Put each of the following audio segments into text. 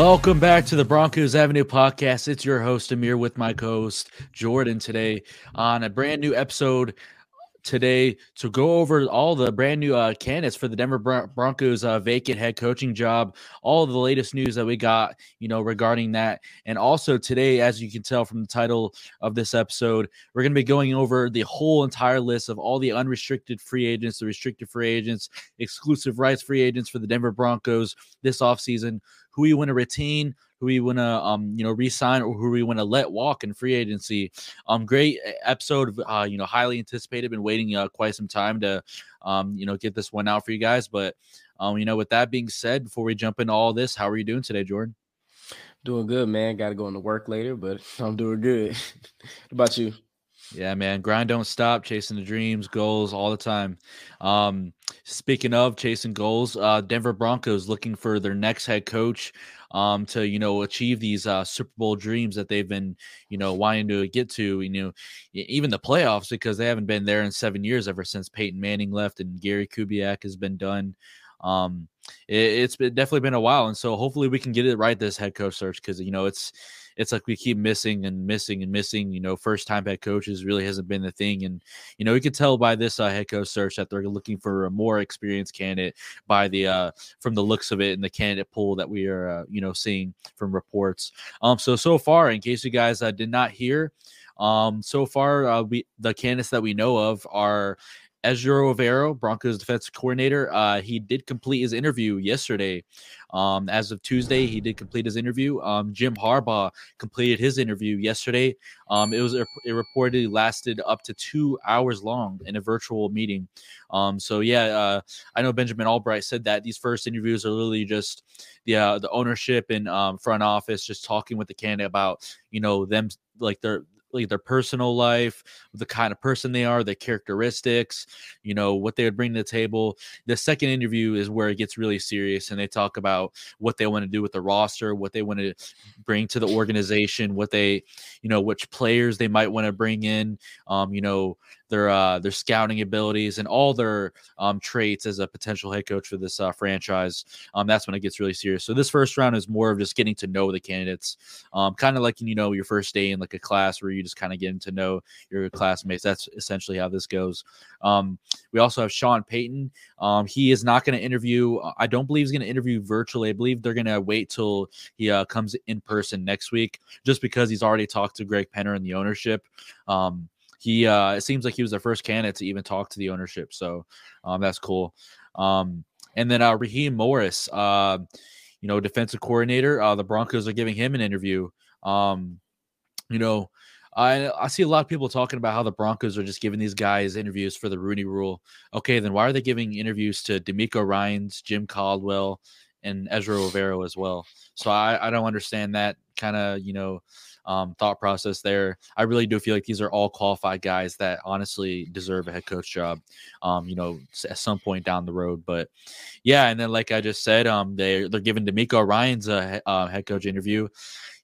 Welcome back to the Broncos Avenue podcast. It's your host Amir with my co-host Jordan today on a brand new episode today to go over all the brand new uh, candidates for the Denver Broncos uh, vacant head coaching job, all the latest news that we got, you know, regarding that. And also today, as you can tell from the title of this episode, we're going to be going over the whole entire list of all the unrestricted free agents, the restricted free agents, exclusive rights free agents for the Denver Broncos this offseason who you want to retain, who we want to um you know resign, or who we want to let walk in free agency. Um, great episode, uh, you know, highly anticipated. Been waiting uh, quite some time to um you know get this one out for you guys, but um you know with that being said, before we jump into all this, how are you doing today, Jordan? Doing good, man. Got to go into work later, but I'm doing good. what about you? Yeah, man. Grind don't stop, chasing the dreams, goals all the time. Um, speaking of chasing goals, uh, Denver Broncos looking for their next head coach um, to, you know, achieve these uh, Super Bowl dreams that they've been, you know, wanting to get to, you know, even the playoffs because they haven't been there in seven years ever since Peyton Manning left and Gary Kubiak has been done. Um, it, has definitely been a while. And so hopefully we can get it right this head coach search because, you know, it's, it's like we keep missing and missing and missing. You know, first time head coaches really hasn't been the thing, and you know we could tell by this uh, head coach search that they're looking for a more experienced candidate by the uh, from the looks of it and the candidate pool that we are uh, you know seeing from reports. Um, so so far, in case you guys uh, did not hear. Um, so far, uh, we the candidates that we know of are Ejiro Evero, Broncos defensive coordinator, uh, he did complete his interview yesterday. Um, as of Tuesday, he did complete his interview. Um, Jim Harbaugh completed his interview yesterday. Um, it was it reportedly lasted up to two hours long in a virtual meeting. Um, so yeah, uh, I know Benjamin Albright said that these first interviews are literally just the uh, the ownership and um, front office just talking with the candidate about you know them like their like their personal life, the kind of person they are, their characteristics, you know, what they would bring to the table. The second interview is where it gets really serious and they talk about what they want to do with the roster, what they want to bring to the organization, what they, you know, which players they might want to bring in, um, you know, their uh, their scouting abilities and all their um, traits as a potential head coach for this uh, franchise. Um, that's when it gets really serious. So this first round is more of just getting to know the candidates, um, kind of like you know your first day in like a class where you just kind of getting to know your classmates. That's essentially how this goes. Um, we also have Sean Payton. Um, he is not going to interview. I don't believe he's going to interview virtually. I believe they're going to wait till he uh, comes in person next week, just because he's already talked to Greg Penner and the ownership. Um, he uh, it seems like he was the first candidate to even talk to the ownership. So um, that's cool. Um, and then uh, Raheem Morris, uh, you know, defensive coordinator. Uh, the Broncos are giving him an interview. Um, you know, I I see a lot of people talking about how the Broncos are just giving these guys interviews for the Rooney Rule. Okay, then why are they giving interviews to DeMeco Ryans, Jim Caldwell, and Ejiro Evero as well? So I I don't understand that kind of you know um, thought process there. I really do feel like these are all qualified guys that honestly deserve a head coach job, um, you know, at some point down the road. But yeah, and then like I just said, um, they they're giving DeMeco Ryans a uh, head coach interview.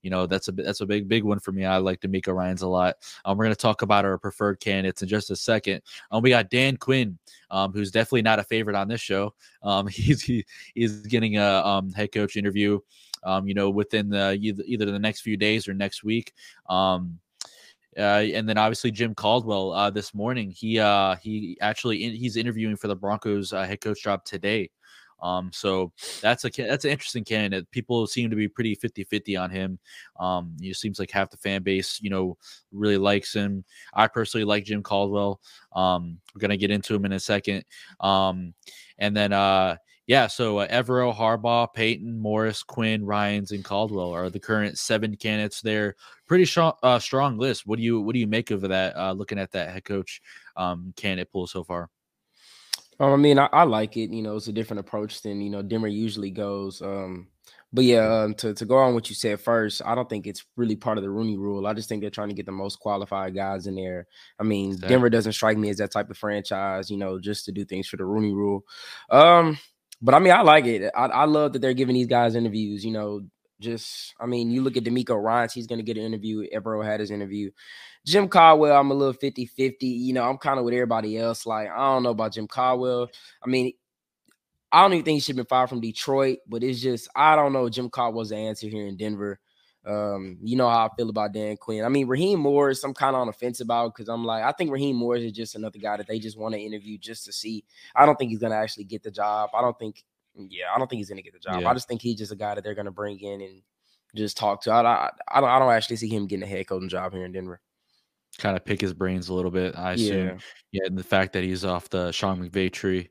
You know, that's a that's a big big one for me. I like DeMeco Ryans a lot. Um, we're gonna talk about our preferred candidates in just a second. Um, we got Dan Quinn, um, who's definitely not a favorite on this show. Um, he's he, he's getting a um, head coach interview um, you know, within the either, the next few days or next week. Um, uh, and then obviously Jim Caldwell uh, this morning. He uh, he actually in, he's interviewing for the Broncos uh, head coach job today. Um, so that's a that's an interesting candidate. People seem to be pretty 50-50 on him. Um, seems like half the fan base, you know, really likes him. I personally like Jim Caldwell. Um, we're gonna get into him in a second. Um, and then uh yeah, so uh, Evero, Harbaugh, Payton, Morris, Quinn, Ryans, and Caldwell are the current seven candidates there. Pretty strong, uh, strong list. What do you what do you make of that? Uh, looking at that head coach um, candidate pool so far. Um, I mean, I, I, like it. You know, it's a different approach than you know Denver usually goes. Um, but yeah, um, to to go on what you said first, I don't think it's really part of the Rooney Rule. I just think they're trying to get the most qualified guys in there. I mean, exactly. Denver doesn't strike me as that type of franchise. You know, just to do things for the Rooney Rule. Um, but I mean, I like it. I, I love that they're giving these guys interviews. You know, just I mean, you look at DeMeco Ryans, he's gonna get an interview. Evero had his interview. Jim Caldwell, I'm a little 50-50. You know, I'm kind of with everybody else. Like, I don't know about Jim Caldwell. I mean, I don't even think he should have been fired from Detroit, but it's just I don't know. Jim Caldwell's the answer here in Denver. Um, you know how I feel about Dan Quinn. I mean, Raheem Morris, I'm kind of on the fence about because I'm like, I think Raheem Morris is just another guy that they just want to interview just to see. I don't think he's gonna actually get the job. I don't think, yeah, I don't think he's gonna get the job. Yeah. I just think he's just a guy that they're gonna bring in and just talk to. I, I, I don't, I don't actually see him getting a head coaching job here in Denver kind of pick his brains a little bit. I assume, yeah, yeah and the fact that he's off the Sean McVay tree,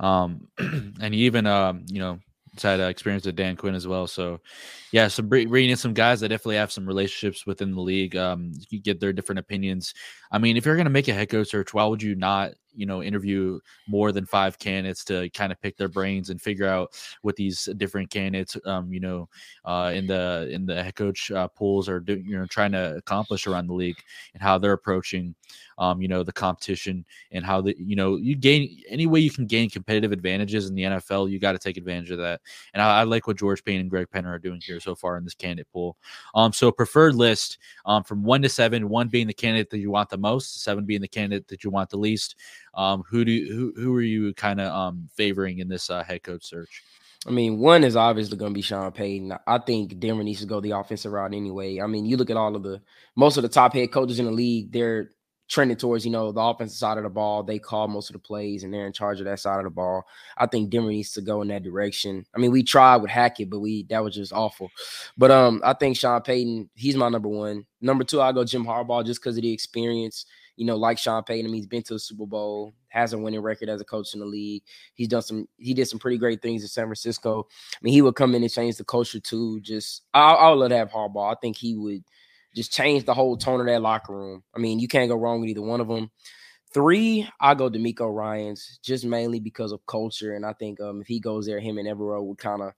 um, and he even, um, you know, had uh, experience with Dan Quinn as well. So, yeah, so bringing in some guys that definitely have some relationships within the league. Um, you get their different opinions. I mean, if you're going to make a head coach search, why would you not you know interview more than five candidates to kind of pick their brains and figure out what these different candidates um you know uh in the in the head coach uh, pools are doing you know trying to accomplish around the league and how they're approaching um you know the competition and how the you know you gain any way you can gain competitive advantages in the NFL you got to take advantage of that. And I, I, like what George Paton and Greg Penner are doing here so far in this candidate pool. Um so preferred list um from one to seven one being the candidate that you want the most seven being the candidate that you want the least um, who do you, who who are you kind of um, favoring in this uh, head coach search? I mean, one is obviously going to be Sean Payton. I think Denver needs to go the offensive route anyway. I mean, you look at all of the most of the top head coaches in the league; they're trending towards you know the offensive side of the ball. They call most of the plays, and they're in charge of that side of the ball. I think Denver needs to go in that direction. I mean, we tried with Hackett, but we that was just awful. But um, I think Sean Payton, he's my number one. Number two, I go Jim Harbaugh just because of the experience you know, like Sean Payton. I mean, he's been to a Super Bowl, has a winning record as a coach in the league. He's done some, he did some pretty great things in San Francisco. I mean, he would come in and change the culture too. Just, I, would love to have Harbaugh. I think he would just change the whole tone of that locker room. I mean, you can't go wrong with either one of them. Three, I go DeMeco Ryans just mainly because of culture, and I think um, if he goes there, him and Evero would kind of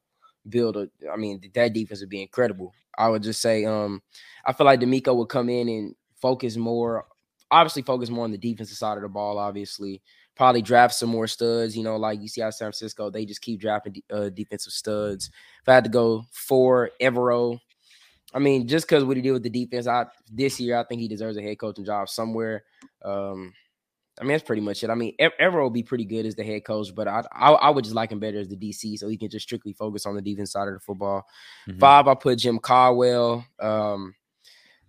build a. I mean, that defense would be incredible. I would just say, um, I feel like DeMeco would come in and focus more obviously focus more on the defensive side of the ball. Obviously, probably draft some more studs. You know, like you see out San Francisco, they just keep drafting uh, defensive studs. If I had to go for Evero, I mean, just because what he did with the defense, I this year I think he deserves a head coaching job somewhere. Um, I mean, that's pretty much it. I mean, Evero will be pretty good as the head coach, but I, I, I would just like him better as the DC, so he can just strictly focus on the defense side of the football. Mm-hmm. Five, I put Jim Caldwell. Um,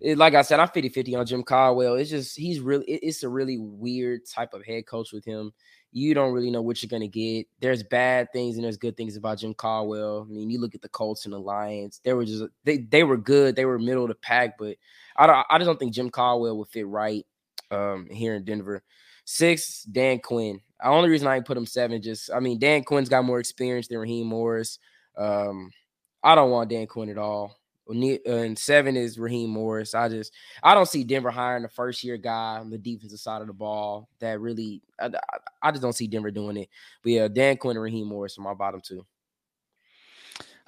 it, like I said, I'm 50 50 on Jim Caldwell. It's just, he's really, it, it's a really weird type of head coach with him. You don't really know what you're going to get. There's bad things and there's good things about Jim Caldwell. I mean, you look at the Colts and the Lions, they were just, they, they were good. They were middle of the pack, but I, don't, I just don't think Jim Caldwell would fit right um, here in Denver. Six, Dan Quinn. The only reason I put him seven, just, I mean, Dan Quinn's got more experience than Raheem Morris. Um, I don't want Dan Quinn at all. Uh, and seven is Raheem Morris. I just I don't see Denver hiring a first year guy on the defensive side of the ball that really I, I just don't see Denver doing it. But yeah, Dan Quinn and Raheem Morris are my bottom two.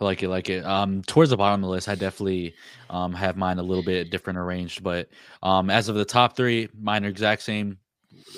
I like it, like it. Um, towards the bottom of the list, I definitely um have mine a little bit different arranged, but um, as of the top three, mine are exact same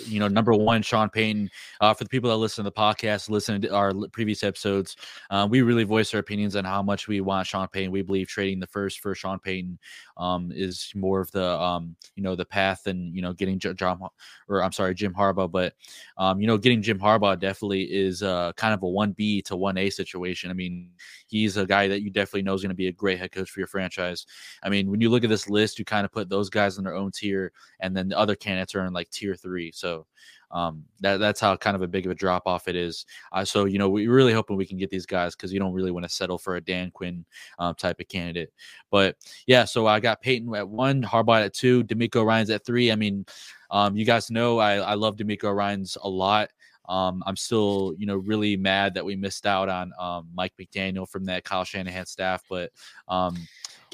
you know, number one, Sean Payton. Uh, for the people that listen to the podcast, listen to our previous episodes, uh, we really voice our opinions on how much we want Sean Payton. We believe trading the first for Sean Payton um, is more of the um, you know the path and you know getting John or I'm sorry Jim Harbaugh, but um, you know getting Jim Harbaugh definitely is uh, kind of a one B to one A situation. I mean, he's a guy that you definitely know is going to be a great head coach for your franchise. I mean, when you look at this list, you kind of put those guys in their own tier, and then the other candidates are in like tier three. So um, that that's how kind of a big of a drop off it is. Uh, so you know, we're really hoping we can get these guys because you don't really want to settle for a Dan Quinn um, type of candidate. But yeah, so I got Payton at one, Harbaugh at two, DeMeco Ryans at three. I mean, um, you guys know I, I love DeMeco Ryans a lot. Um, I'm still, you know, really mad that we missed out on um, Mike McDaniel from that Kyle Shanahan staff, but um,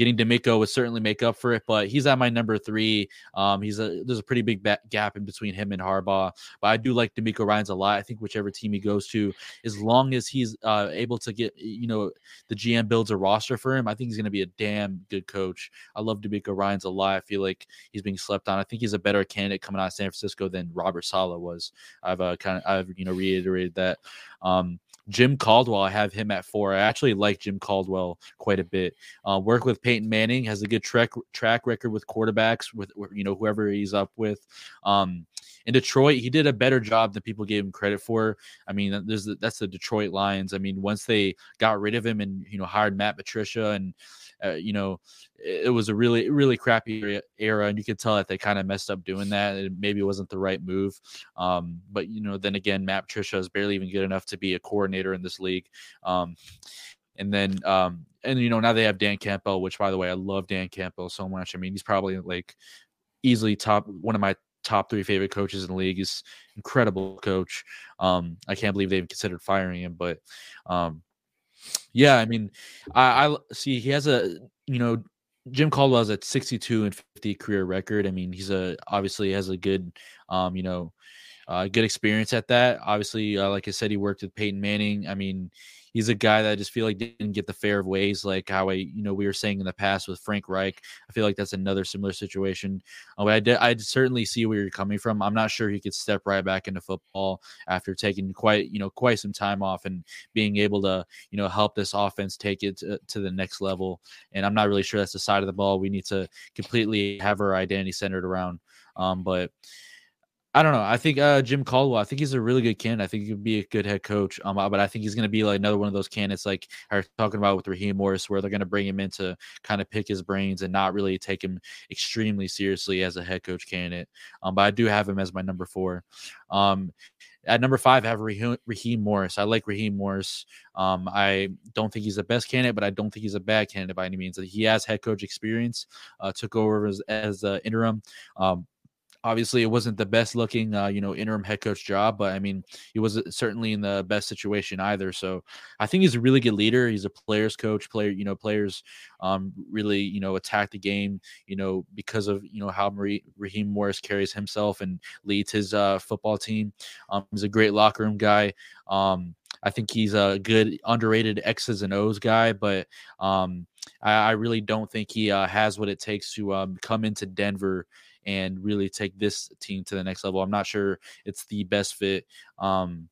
Getting DeMeco would certainly make up for it, but he's at my number three. Um, he's a there's a pretty big ba- gap in between him and Harbaugh, but I do like DeMeco Ryans a lot. I think whichever team he goes to, as long as he's uh, able to get you know the GM builds a roster for him, I think he's going to be a damn good coach. I love DeMeco Ryans a lot. I feel like he's being slept on. I think he's a better candidate coming out of San Francisco than Robert Saleh was. I've uh, kind of I've you know reiterated that. Um, Jim Caldwell, I have him at four. I actually like Jim Caldwell quite a bit. Uh, work with Peyton Manning has a good track track record with quarterbacks with you know whoever he's up with. Um, in Detroit, he did a better job than people gave him credit for. I mean, there's the, that's the Detroit Lions. I mean, once they got rid of him and you know hired Matt Patricia and uh, you know, it was a really, really crappy era, and you could tell that they kind of messed up doing that. And maybe it wasn't the right move. Um, but you know, then again, Matt Patricia is barely even good enough to be a coordinator in this league. Um, and then, um, and you know, now they have Dan Campbell, which by the way, I love Dan Campbell so much. I mean, he's probably like easily top one of my top three favorite coaches in the league. He's incredible coach. Um, I can't believe they even considered firing him, but um, yeah, I mean, I, I see he has a you know Jim Caldwell's has a 62 and 50 career record. I mean, he's a obviously has a good um you know uh, good experience at that. Obviously, uh, like I said, he worked with Peyton Manning. I mean, he's a guy that I just feel like didn't get the fair of ways, like how I, you know, we were saying in the past with Frank Reich. I feel like that's another similar situation. Uh, but I did, I certainly see where you're coming from. I'm not sure he could step right back into football after taking quite, you know, quite some time off and being able to, you know, help this offense take it to, to the next level. And I'm not really sure that's the side of the ball we need to completely have our identity centered around. Um, but I don't know. I think uh, Jim Caldwell. I think he's a really good candidate. I think he could be a good head coach. Um, but I think he's going to be like another one of those candidates, like are talking about with Raheem Morris, where they're going to bring him in to kind of pick his brains and not really take him extremely seriously as a head coach candidate. Um, but I do have him as my number four. Um, at number five, I have Raheem, Raheem Morris. I like Raheem Morris. Um, I don't think he's the best candidate, but I don't think he's a bad candidate by any means. He has head coach experience. Uh, took over as, as uh, interim. Um, obviously it wasn't the best looking uh, you know interim head coach job but i mean he was certainly in the best situation either so i think he's a really good leader he's a players coach player you know players um, really you know attack the game you know because of you know how Marie, raheem morris carries himself and leads his uh, football team um, he's a great locker room guy um, I think he's a good underrated X's and O's guy, but um, I, I, really don't think he uh, has what it takes to um, come into Denver and really take this team to the next level. I'm not sure it's the best fit. Um,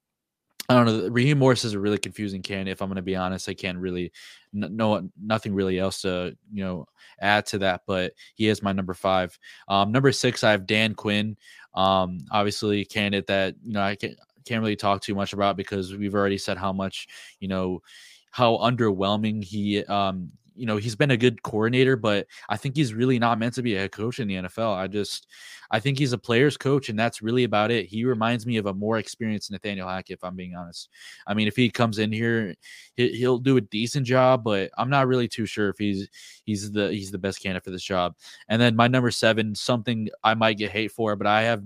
I don't know. Raheem Morris is a really confusing candidate. If I'm going to be honest, I can't really know nothing really else to you know add to that. But he is my number five. Um, number six, I have Dan Quinn. Um, obviously, a candidate that you know I can't can't really talk too much about because we've already said how much you know how underwhelming he um you know he's been a good coordinator, but I think he's really not meant to be a head coach in the NFL. I just I think he's a player's coach, and that's really about it. He reminds me of a more experienced Nathaniel Hackett, if I'm being honest. I mean, if he comes in here, he, will do a decent job, but I'm not really too sure if he's he's the he's the best candidate for this job. And then my number seven, something I might get hate for, but I have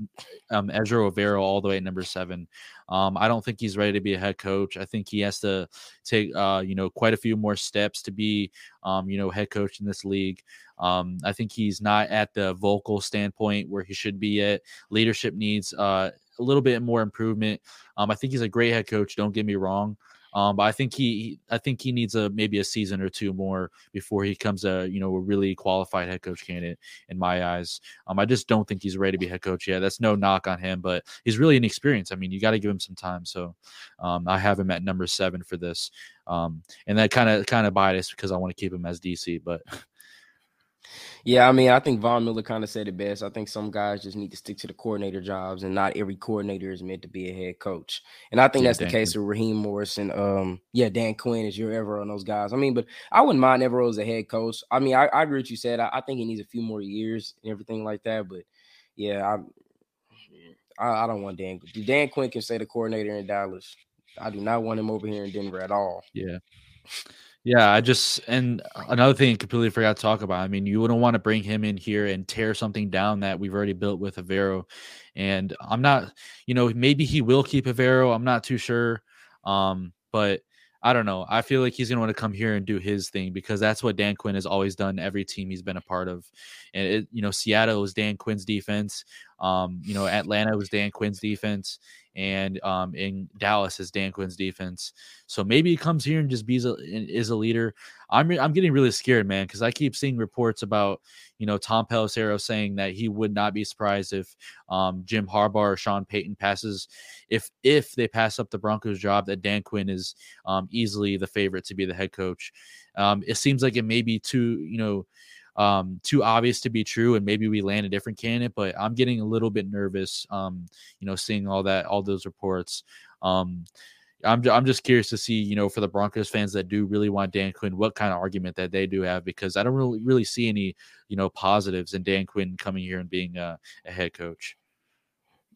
um, Ejiro Evero all the way at number seven. Um, I don't think he's ready to be a head coach. I think he has to take, uh, you know, quite a few more steps to be, um, you know, head coach in this league. Um, I think he's not at the vocal standpoint where he should be at. Leadership needs uh, a little bit more improvement. Um, I think he's a great head coach. Don't get me wrong. Um, but I think he, I think he needs a maybe a season or two more before he comes a you know a really qualified head coach candidate in my eyes. Um, I just don't think he's ready to be head coach yet. That's no knock on him, but he's really inexperienced. I mean, you got to give him some time. So um, I have him at number seven for this, um, and that kind of kind of biased because I want to keep him as DC, but. Yeah, I mean, I think Von Miller kind of said it best. I think some guys just need to stick to the coordinator jobs, and not every coordinator is meant to be a head coach. And I think yeah, that's Dan the case Quinn. with Raheem Morrison. Um, yeah, Dan Quinn is your ever on those guys. I mean, but I wouldn't mind Evero as a head coach. I mean, I, I agree with you said. I, I, think he needs a few more years and everything like that. But yeah, I, I, I don't want Dan. Dan Quinn can say the coordinator in Dallas. I do not want him over here in Denver at all. Yeah. Yeah, I just and another thing I completely forgot to talk about. I mean, you wouldn't want to bring him in here and tear something down that we've already built with Evero. And I'm not, you know, maybe he will keep Evero. I'm not too sure. Um, but I don't know. I feel like he's gonna want to come here and do his thing because that's what Dan Quinn has always done. Every team he's been a part of, and it, you know, Seattle was Dan Quinn's defense. Um, you know, Atlanta was Dan Quinn's defense, and um, in Dallas is Dan Quinn's defense. So maybe he comes here and just be a, is a leader. I'm I'm getting really scared, man, because I keep seeing reports about you know Tom Pelissero saying that he would not be surprised if um, Jim Harbaugh or Sean Payton passes if if they pass up the Broncos job that Dan Quinn is um, easily the favorite to be the head coach. Um, it seems like it may be too you know um, too obvious to be true, and maybe we land a different candidate. But I'm getting a little bit nervous, um, you know, seeing all that, all those reports. Um, I'm I'm just curious to see, you know, for the Broncos fans that do really want Dan Quinn, what kind of argument that they do have because I don't really really see any, you know, positives in Dan Quinn coming here and being a, a head coach.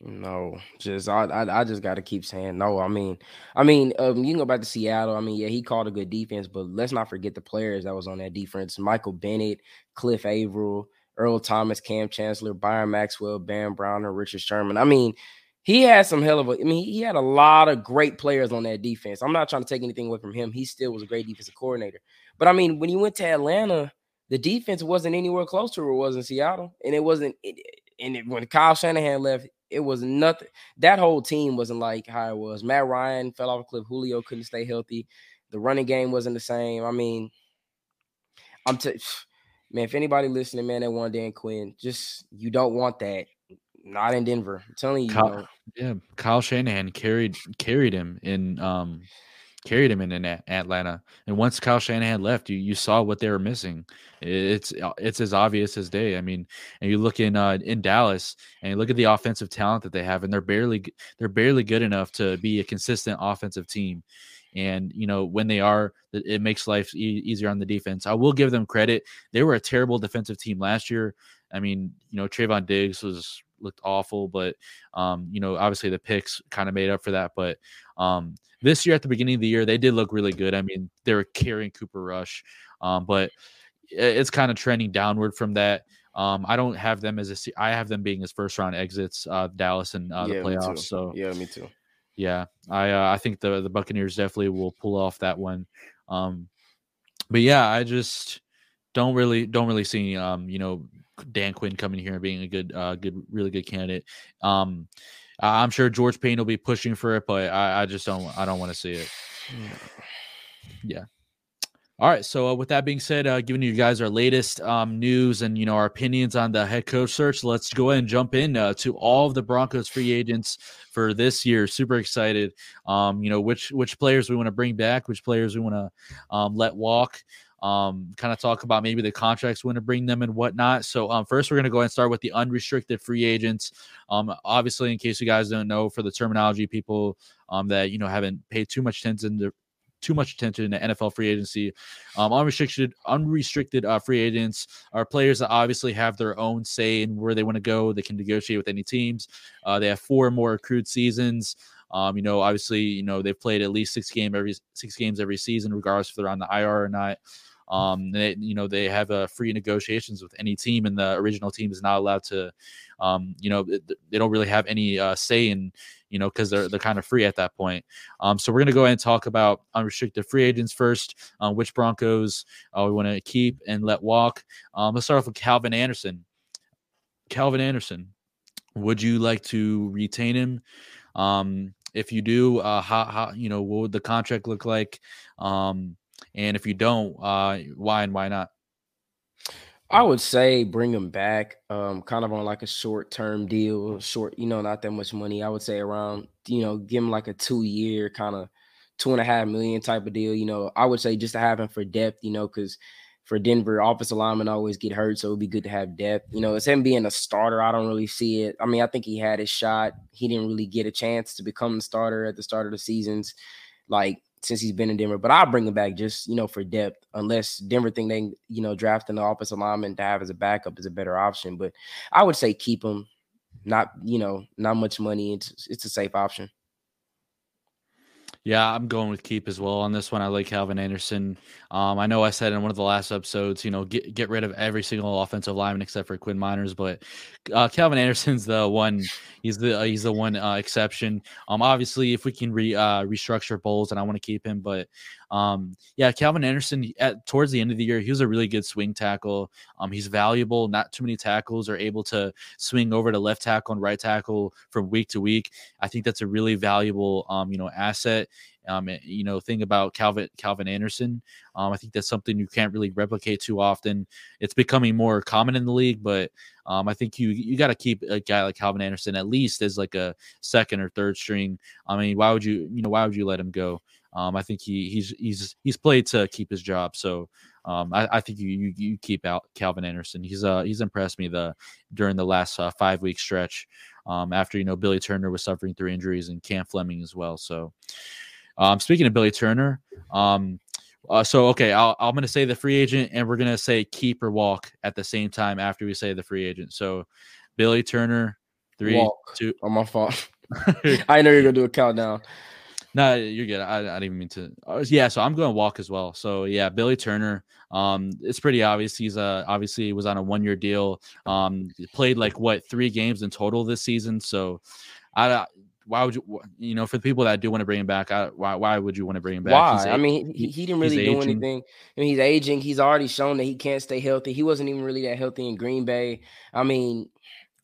No, just I, I, I just got to keep saying no. I mean, I mean, um, you can go back to Seattle. I mean, yeah, he called a good defense, but let's not forget the players that was on that defense: Michael Bennett, Cliff Avril, Earl Thomas, Kam Chancellor, Byron Maxwell, Brandon Browner, Richard Sherman. I mean, he had some hell of a. I mean, he had a lot of great players on that defense. I'm not trying to take anything away from him. He still was a great defensive coordinator. But I mean, when he went to Atlanta, the defense wasn't anywhere close to it was in Seattle, and it wasn't. It, and it, when Kyle Shanahan left, it was nothing. That whole team wasn't like how it was. Matt Ryan fell off a cliff. Julio couldn't stay healthy. The running game wasn't the same. I mean, I'm t- man. If anybody listening, man, that want Dan Quinn, just you don't want that. Not in Denver. I'm telling you. Kyle, you know. Yeah, Kyle Shanahan carried carried him in um carried him in, in Atlanta. And once Kyle Shanahan left, you you saw what they were missing. It's uh, it's as obvious as day. I mean, and you look in uh, in Dallas and you look at the offensive talent that they have, and they're barely they're barely good enough to be a consistent offensive team. And you know when they are, it makes life e- easier on the defense. I will give them credit; they were a terrible defensive team last year. I mean, you know, Trevon Diggs was looked awful, but um, you know, obviously the picks kind of made up for that. But um, this year at the beginning of the year, they did look really good. I mean, they were carrying Cooper Rush, um, but it's kind of trending downward from that. Um, I don't have them as a. I have them being as first round exits, uh, Dallas and uh, yeah, the playoffs. So yeah, me too. Yeah, I uh, I think the the Buccaneers definitely will pull off that one. Um, but yeah, I just don't really don't really see um you know Dan Quinn coming here and being a good uh good really good candidate. Um, I'm sure George Paton will be pushing for it, but I, I just don't I don't want to see it. Yeah. All right. So uh, with that being said, uh, giving you guys our latest um, news and you know our opinions on the head coach search, let's go ahead and jump in uh, to all of the Broncos free agents for this year. Super excited. Um, you know which which players we want to bring back, which players we want to um, let walk um, kind of talk about maybe the contracts when to bring them and whatnot. So um, first, we're going to go and start with the unrestricted free agents. Um, obviously, in case you guys don't know, for the terminology, people um, that you know haven't paid too much attention to too much attention to NFL free agency. Um, unrestricted, unrestricted uh, free agents are players that obviously have their own say in where they want to go. They can negotiate with any teams. Uh, they have four more accrued seasons. Um, you know, obviously, you know they've played at least six game every six games every season, regardless if they're on the IR or not. Um, they, you know, they have uh, free negotiations with any team, and the original team is not allowed to, um, you know, they don't really have any uh, say in, you know, because they're they're kind of free at that point. Um, so we're gonna go ahead and talk about unrestricted free agents first. Uh, which Broncos uh, we want to keep and let walk. Um, let's start off with Calvin Anderson. Calvin Anderson, would you like to retain him? Um, if you do, uh, how, how you know what would the contract look like? Um, and if you don't, uh, why and why not? I would say bring him back, um, kind of on like a short term deal, short, you know, not that much money. I would say around, you know, give him like a two year kind of two and a half million type of deal. You know, I would say just to have him for depth, you know, because for Denver, offensive linemen always get hurt, so it'd be good to have depth. You know, it's him being a starter. I don't really see it. I mean, I think he had his shot. He didn't really get a chance to become the starter at the start of the seasons. Like since he's been in Denver. But I'll bring him back just, you know, for depth, unless Denver think they, you know, drafting the offensive lineman to have as a backup is a better option. But I would say keep him. Not, you know, not much money. It's it's a safe option. Yeah, I'm going with keep as well on this one. I like Calvin Anderson. Um, I know I said in one of the last episodes, you know, get get rid of every single offensive lineman except for Quinn Meinerz, but uh, Calvin Anderson's the one. He's the uh, he's the one uh, exception. Um, obviously, if we can re uh, restructure Bolles, and I want to keep him, but Um, yeah, Calvin Anderson at towards the end of the year, he was a really good swing tackle. Um, he's valuable. Not too many tackles are able to swing over to left tackle and right tackle from week to week. I think that's a really valuable, um, you know, asset. Um, you know, thing about Calvin Calvin Anderson. Um, I think that's something you can't really replicate too often. It's becoming more common in the league, but um, I think you you got to keep a guy like Calvin Anderson at least as like a second or third string. I mean, why would you you know why would you let him go? Um, I think he he's he's he's played to keep his job. So um, I, I, think you, you, you keep out Calvin Anderson. He's uh he's impressed me the during the last uh, five week stretch. Um, after you know Billy Turner was suffering through injuries and Cam Fleming as well. So um, speaking of Billy Turner, um, uh, so okay, i am going to say the free agent, and we're going to say keep or walk at the same time after we say the free agent. So Billy Turner, three, walk. two. On my fault. I know you're gonna do a countdown. No, you're good. I, I didn't even mean to. Uh, yeah, so I'm going to walk as well. So yeah, Billy Turner. Um, it's pretty obvious. He's uh obviously was on a one year deal. Um, played like what three games in total this season. So I why would you you know for the people that do want to bring him back I, why why would you want to bring him back? Why? I mean he, he didn't really do aging. anything. I mean he's aging. He's already shown that he can't stay healthy. He wasn't even really that healthy in green bay. I mean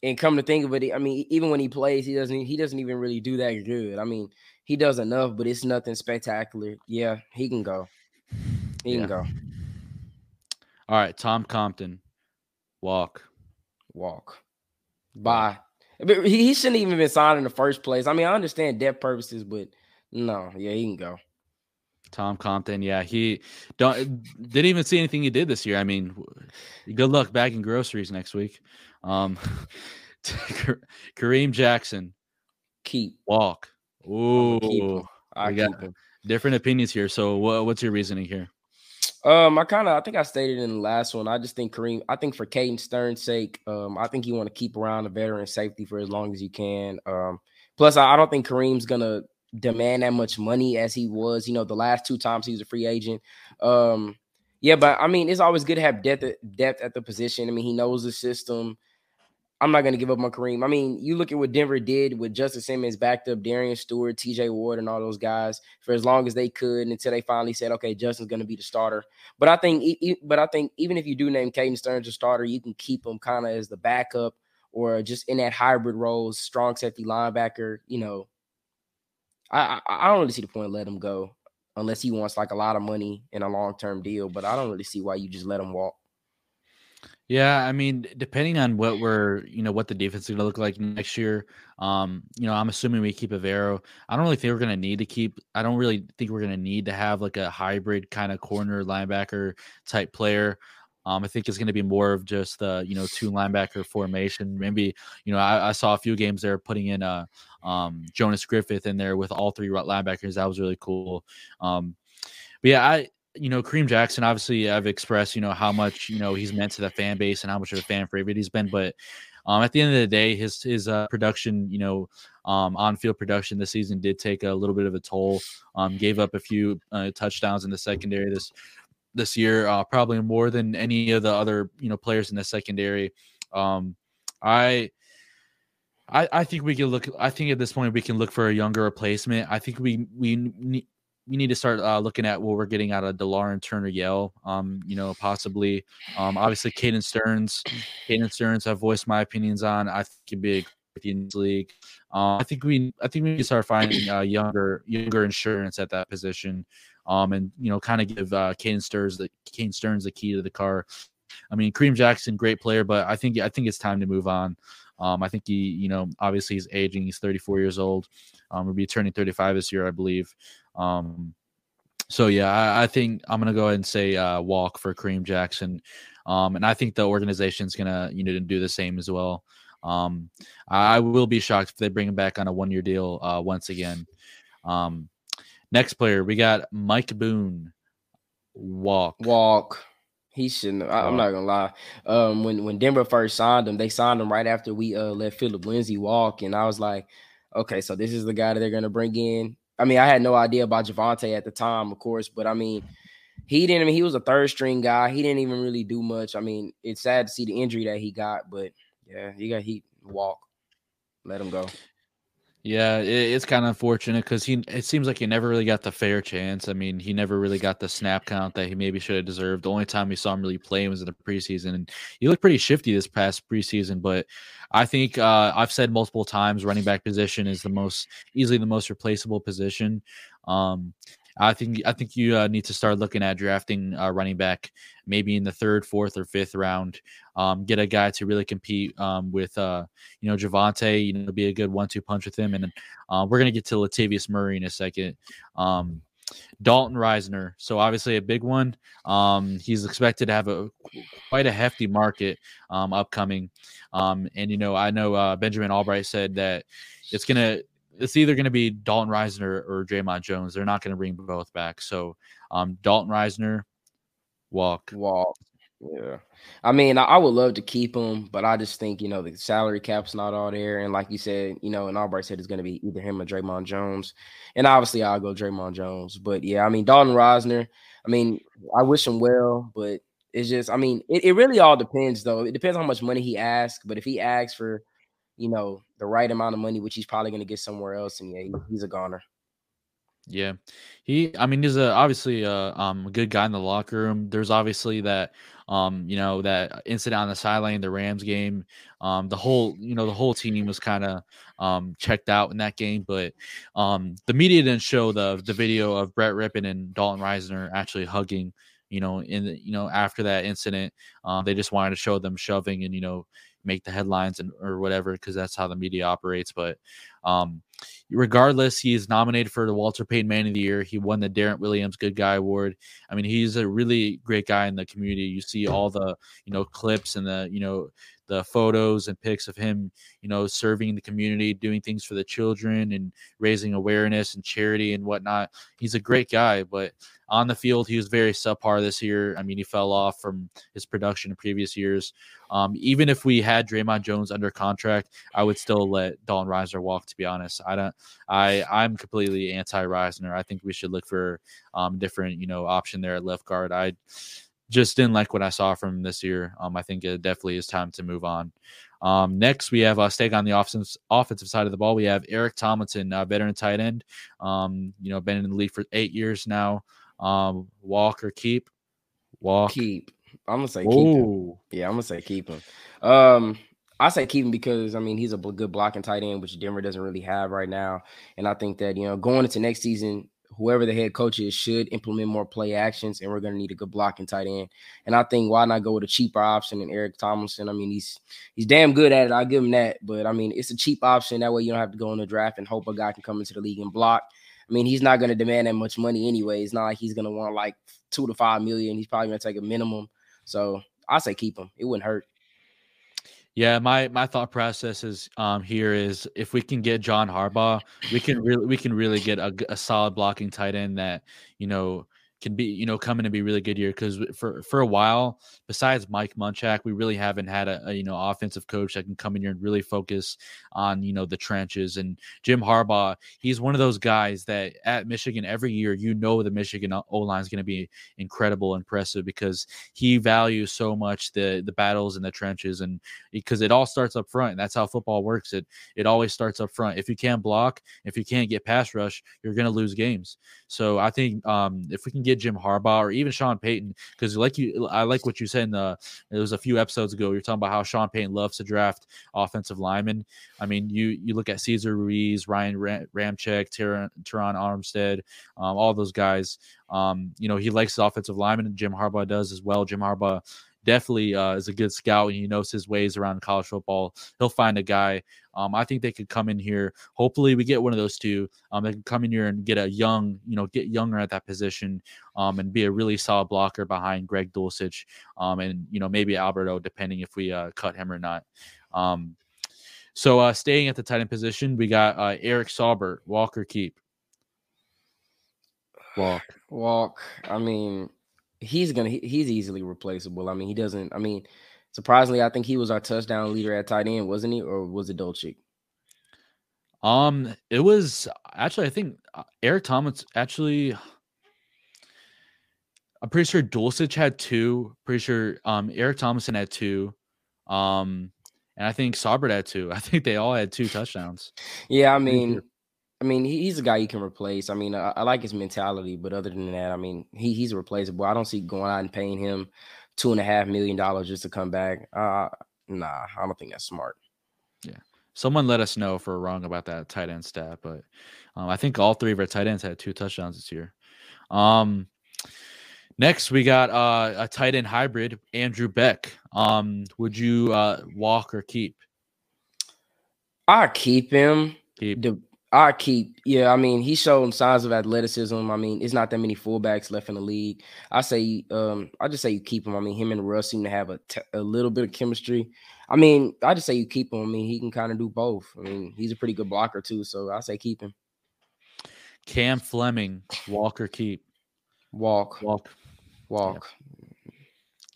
and come to think of it i mean even when he plays he doesn't he doesn't even really do that good. I mean he does enough but it's nothing spectacular. Yeah he can go. He yeah. can go. All right tom compton. Walk. Walk. Bye but he, shouldn't even been signed in the first place. I mean, I understand depth purposes, but no, yeah, he can go. Tom Compton, yeah, he don't didn't even see anything he did this year. I mean, good luck bagging groceries next week. Um, Kareem Jackson, keep walk. Ooh, I got different opinions here. So, what, what's your reasoning here? Um, I kind of I think I stated in the last one. I just think Kareem. I think for Caden Stern's sake, um, I think you want to keep around a veteran safety for as long as you can. Um, plus, I, I don't think Kareem's gonna demand that much money as he was. You know, the last two times he was a free agent. Um, yeah, but I mean, it's always good to have depth depth at the position. I mean, he knows the system. I'm not going to give up on Kareem. I mean, you look at what Denver did with Justin Simmons backed up Darian Stewart, TJ Ward, and all those guys for as long as they could until they finally said, okay, Justin's going to be the starter. But I think, but I think even if you do name Caden Sterns a starter, you can keep him kind of as the backup or just in that hybrid role, strong safety linebacker. You know, I, I, I don't really see the point of let him go unless he wants like a lot of money in a long term deal. But I don't really see why you just let him walk. Yeah, I mean, depending on what we're, you know, what the defense is going to look like next year, um, you know, I'm assuming we keep Evero. I don't really think we're going to need to keep. I don't really think we're going to need to have like a hybrid kind of corner linebacker type player. Um, I think it's going to be more of just the, you know, two linebacker formation. Maybe, you know, I, I saw a few games there putting in a uh, um, Jonas Griffith in there with all three linebackers. That was really cool. Um, but yeah, I you know, Kareem Jackson, obviously, I've expressed, you know, how much, you know, he's meant to the fan base and how much of a fan favorite he's been. But um, at the end of the day, his his uh, production, you know, um, on field production this season did take a little bit of a toll. Um, gave up a few uh, touchdowns in the secondary this this year, uh, probably more than any of the other, you know, players in the secondary. Um, I. I, I think we can look. I think at this point we can look for a younger replacement. I think we we we need to start uh, looking at what we're getting out of Delar and Turner Yell. Um, you know, possibly. Um, obviously, Caden Sterns. Caden Sterns, I've voiced my opinions on. I think he'd be a in league. Uh, I think we. I think we need to start finding uh, younger, younger insurance at that position. Um, and you know, kind of give uh, Caden Sterns the Caden Sterns the key to the car. I mean, Kareem Jackson, great player, but I think I think it's time to move on. Um, I think he, you know, obviously he's aging. He's 34 years old. Um, will be turning 35 this year, I believe. Um, so yeah, I, I, think I'm gonna go ahead and say uh, walk for Kareem Jackson, um, and I think the organization's gonna you know do the same as well. Um, I will be shocked if they bring him back on a one year deal uh, once again. Um, next player, we got Mike Boone. Walk, walk. He shouldn't. I, am not gonna lie. Um, when when Denver first signed him, they signed him right after we uh, let Phillip Lindsay walk, and I was like, okay, so this is the guy that they're gonna bring in. I mean, I had no idea about Javonte at the time, of course, but I mean, he didn't. I mean, he was a third string guy. He didn't even really do much. I mean, it's sad to see the injury that he got, but yeah, he got he walk. Let him go. Yeah, it, it's kind of unfortunate because he. It seems like he never really got the fair chance. I mean, he never really got the snap count that he maybe should have deserved. The only time we saw him really play was in the preseason, and he looked pretty shifty this past preseason. But I think uh, I've said multiple times, running back position is the most easily the most replaceable position. Um, I think I think you uh, need to start looking at drafting a running back, maybe in the third, fourth, or fifth round. Um, get a guy to really compete um, with, uh, you know, Javonte. You know, be a good one-two punch with him. And uh, we're gonna get to Latavius Murray in a second. Um, Dalton Risner, so obviously a big one. Um, he's expected to have a quite a hefty market um, upcoming. Um, and you know, I know uh, Benjamin Albright said that it's gonna it's either going to be Dalton Risner or Dre'Mont Jones. They're not going to bring both back. So um, Dalton Risner, walk. Walk. Yeah. I mean, I, would love to keep him, but I just think, you know, the salary cap's not all there. And like you said, you know, and Albright said it's going to be either him or Dre'Mont Jones. And obviously, I'll go Dre'Mont Jones. But yeah, I mean, Dalton Risner, I mean, I wish him well, but it's just, I mean, it, it really all depends, though. It depends how much money he asks. But if he asks for, you know, the right amount of money, which he's probably going to get somewhere else, and yeah, he's a goner. Yeah, he. I mean, he's a obviously a um a good guy in the locker room. There's obviously that um you know that incident on the sideline, the Rams game. Um, the whole you know the whole team was kind of um checked out in that game, but um the media didn't show the the video of Brett Rypien and Dalton Risner actually hugging. You know, in the, you know after that incident, um, they just wanted to show them shoving and you know make the headlines and or whatever because that's how the media operates. But um, regardless, he's nominated for the Walter Payton Man of the Year. He won the Darrent Williams Good Guy Award. I mean, he's a really great guy in the community. You see all the you know clips and the you know the photos and pics of him, you know, serving the community, doing things for the children and raising awareness and charity and whatnot. He's a great guy, but on the field, he was very subpar this year. I mean, he fell off from his production in previous years. Um, even if we had Dre'Mont Jones under contract, I would still let Dalton Risner walk. To be honest, I don't. I I'm completely anti Risner. I think we should look for um different you know option there at left guard. I just didn't like what I saw from this year. Um, I think it definitely is time to move on. Um, next, we have uh, stake on the offensive offensive side of the ball. We have Eric Tomlinson, uh, veteran tight end. Um, you know, been in the league for eight years now. Um, walk or keep? Walk. Keep. I'm gonna say keep him. Yeah, I'm gonna say keep him. Um, I say keep him because I mean he's a good blocking tight end, which Denver doesn't really have right now. And I think that you know going into next season, whoever the head coach is should implement more play actions, and we're going to need a good blocking tight end. And I think why not go with a cheaper option than Eric Tomlinson? I mean, he's he's damn good at it. I'll give him that. But I mean, it's a cheap option. That way, you don't have to go in the draft and hope a guy can come into the league and block. I mean, he's not going to demand that much money anyway. It's not like he's going to want like two to five million. He's probably going to take a minimum. So I say keep him. It wouldn't hurt. Yeah, my my thought process is um here is if we can get John Harbaugh, we can really we can really get a, a solid blocking tight end that you know can be, you know, coming to be really good year because for for a while, besides Mike Munchak, we really haven't had a, a, you know offensive coach that can come in here and really focus on you know the trenches. And Jim Harbaugh, he's one of those guys that at Michigan every year, you know, the Michigan O line is going to be incredible, impressive because he values so much the the battles in the trenches, and because it all starts up front. And that's how football works. It it always starts up front. If you can't block, if you can't get pass rush, you're going to lose games. So I think um, if we can get Jim Harbaugh or even Sean Payton because like you, I like what you said in the. It was a few episodes ago. You're talking about how Sean Payton loves to draft offensive linemen. I mean, you you look at Cesar Ruiz, Ryan Ram- Ramczyk, Terron, Terron Armstead, um, all those guys. Um, you know, he likes offensive lineman, and Jim Harbaugh does as well. Jim Harbaugh definitely uh, is a good scout and he knows his ways around college football. He'll find a guy. Um, I think they could come in here. Hopefully, we get one of those two. Um, they can come in here and get a young, you know, get younger at that position, um, and be a really solid blocker behind Greg Dulcich, um, and you know maybe Albert O, depending if we uh, cut him or not. Um, so uh, staying at the tight end position, we got uh, Eric Saubert, Walker Keep. Walk, walk. I mean, he's gonna he's easily replaceable. I mean, he doesn't. I mean, surprisingly, I think he was our touchdown leader at tight end, wasn't he, or was it Dulcich? Um, it was actually I think uh, Eric Thomas actually. I'm pretty sure Dulcich had two. Pretty sure um Eric Tomlinson had two. Um, and I think Saubert had two. I think they all had two touchdowns. Yeah, I mean, I mean, he's a guy you can replace. I mean, I, I, like his mentality, but other than that, I mean, he he's a replaceable. I don't see going out and paying him two and a half million dollars just to come back. Uh, nah, I don't think that's smart. Yeah, someone let us know if we're wrong about that tight end stat, but um, I think all three of our tight ends had two touchdowns this year. Um, next we got uh, a tight end hybrid, Andrew Beck. Um, would you uh, walk or keep? I keep him. Keep. The, I keep, yeah. I mean, he's shown signs of athleticism. I mean, it's not that many fullbacks left in the league. I say, um, I just say you keep him. I mean, him and Russ seem to have a, t- a little bit of chemistry. I mean, I just say you keep him. I mean, he can kind of do both. I mean, he's a pretty good blocker too. So I say keep him. Cam Fleming, Walker keep. Walk. Walk. Walk.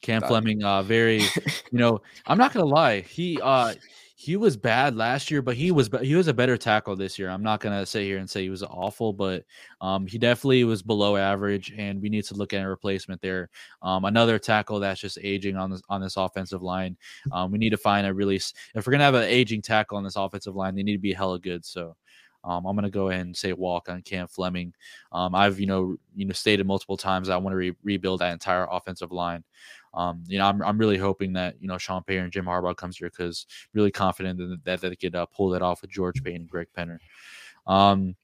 Cam Fleming, uh, very, you know, I'm not gonna lie, he uh he was bad last year, but he was he was a better tackle this year. I'm not gonna sit here and say he was awful, but um, he definitely was below average, and we need to look at a replacement there. Um, another tackle that's just aging on this on this offensive line. Um, we need to find a really if we're gonna have an aging tackle on this offensive line, they need to be hella good. So. Um, I'm gonna go ahead and say walk on Cam Fleming. Um, I've you know you know stated multiple times I want to re- rebuild that entire offensive line. Um, you know, I'm, I'm really hoping that, you know, Sean Payton and Jim Harbaugh comes here because really confident that, that they could uh, pull that off with George Paton and Greg Penner. Um,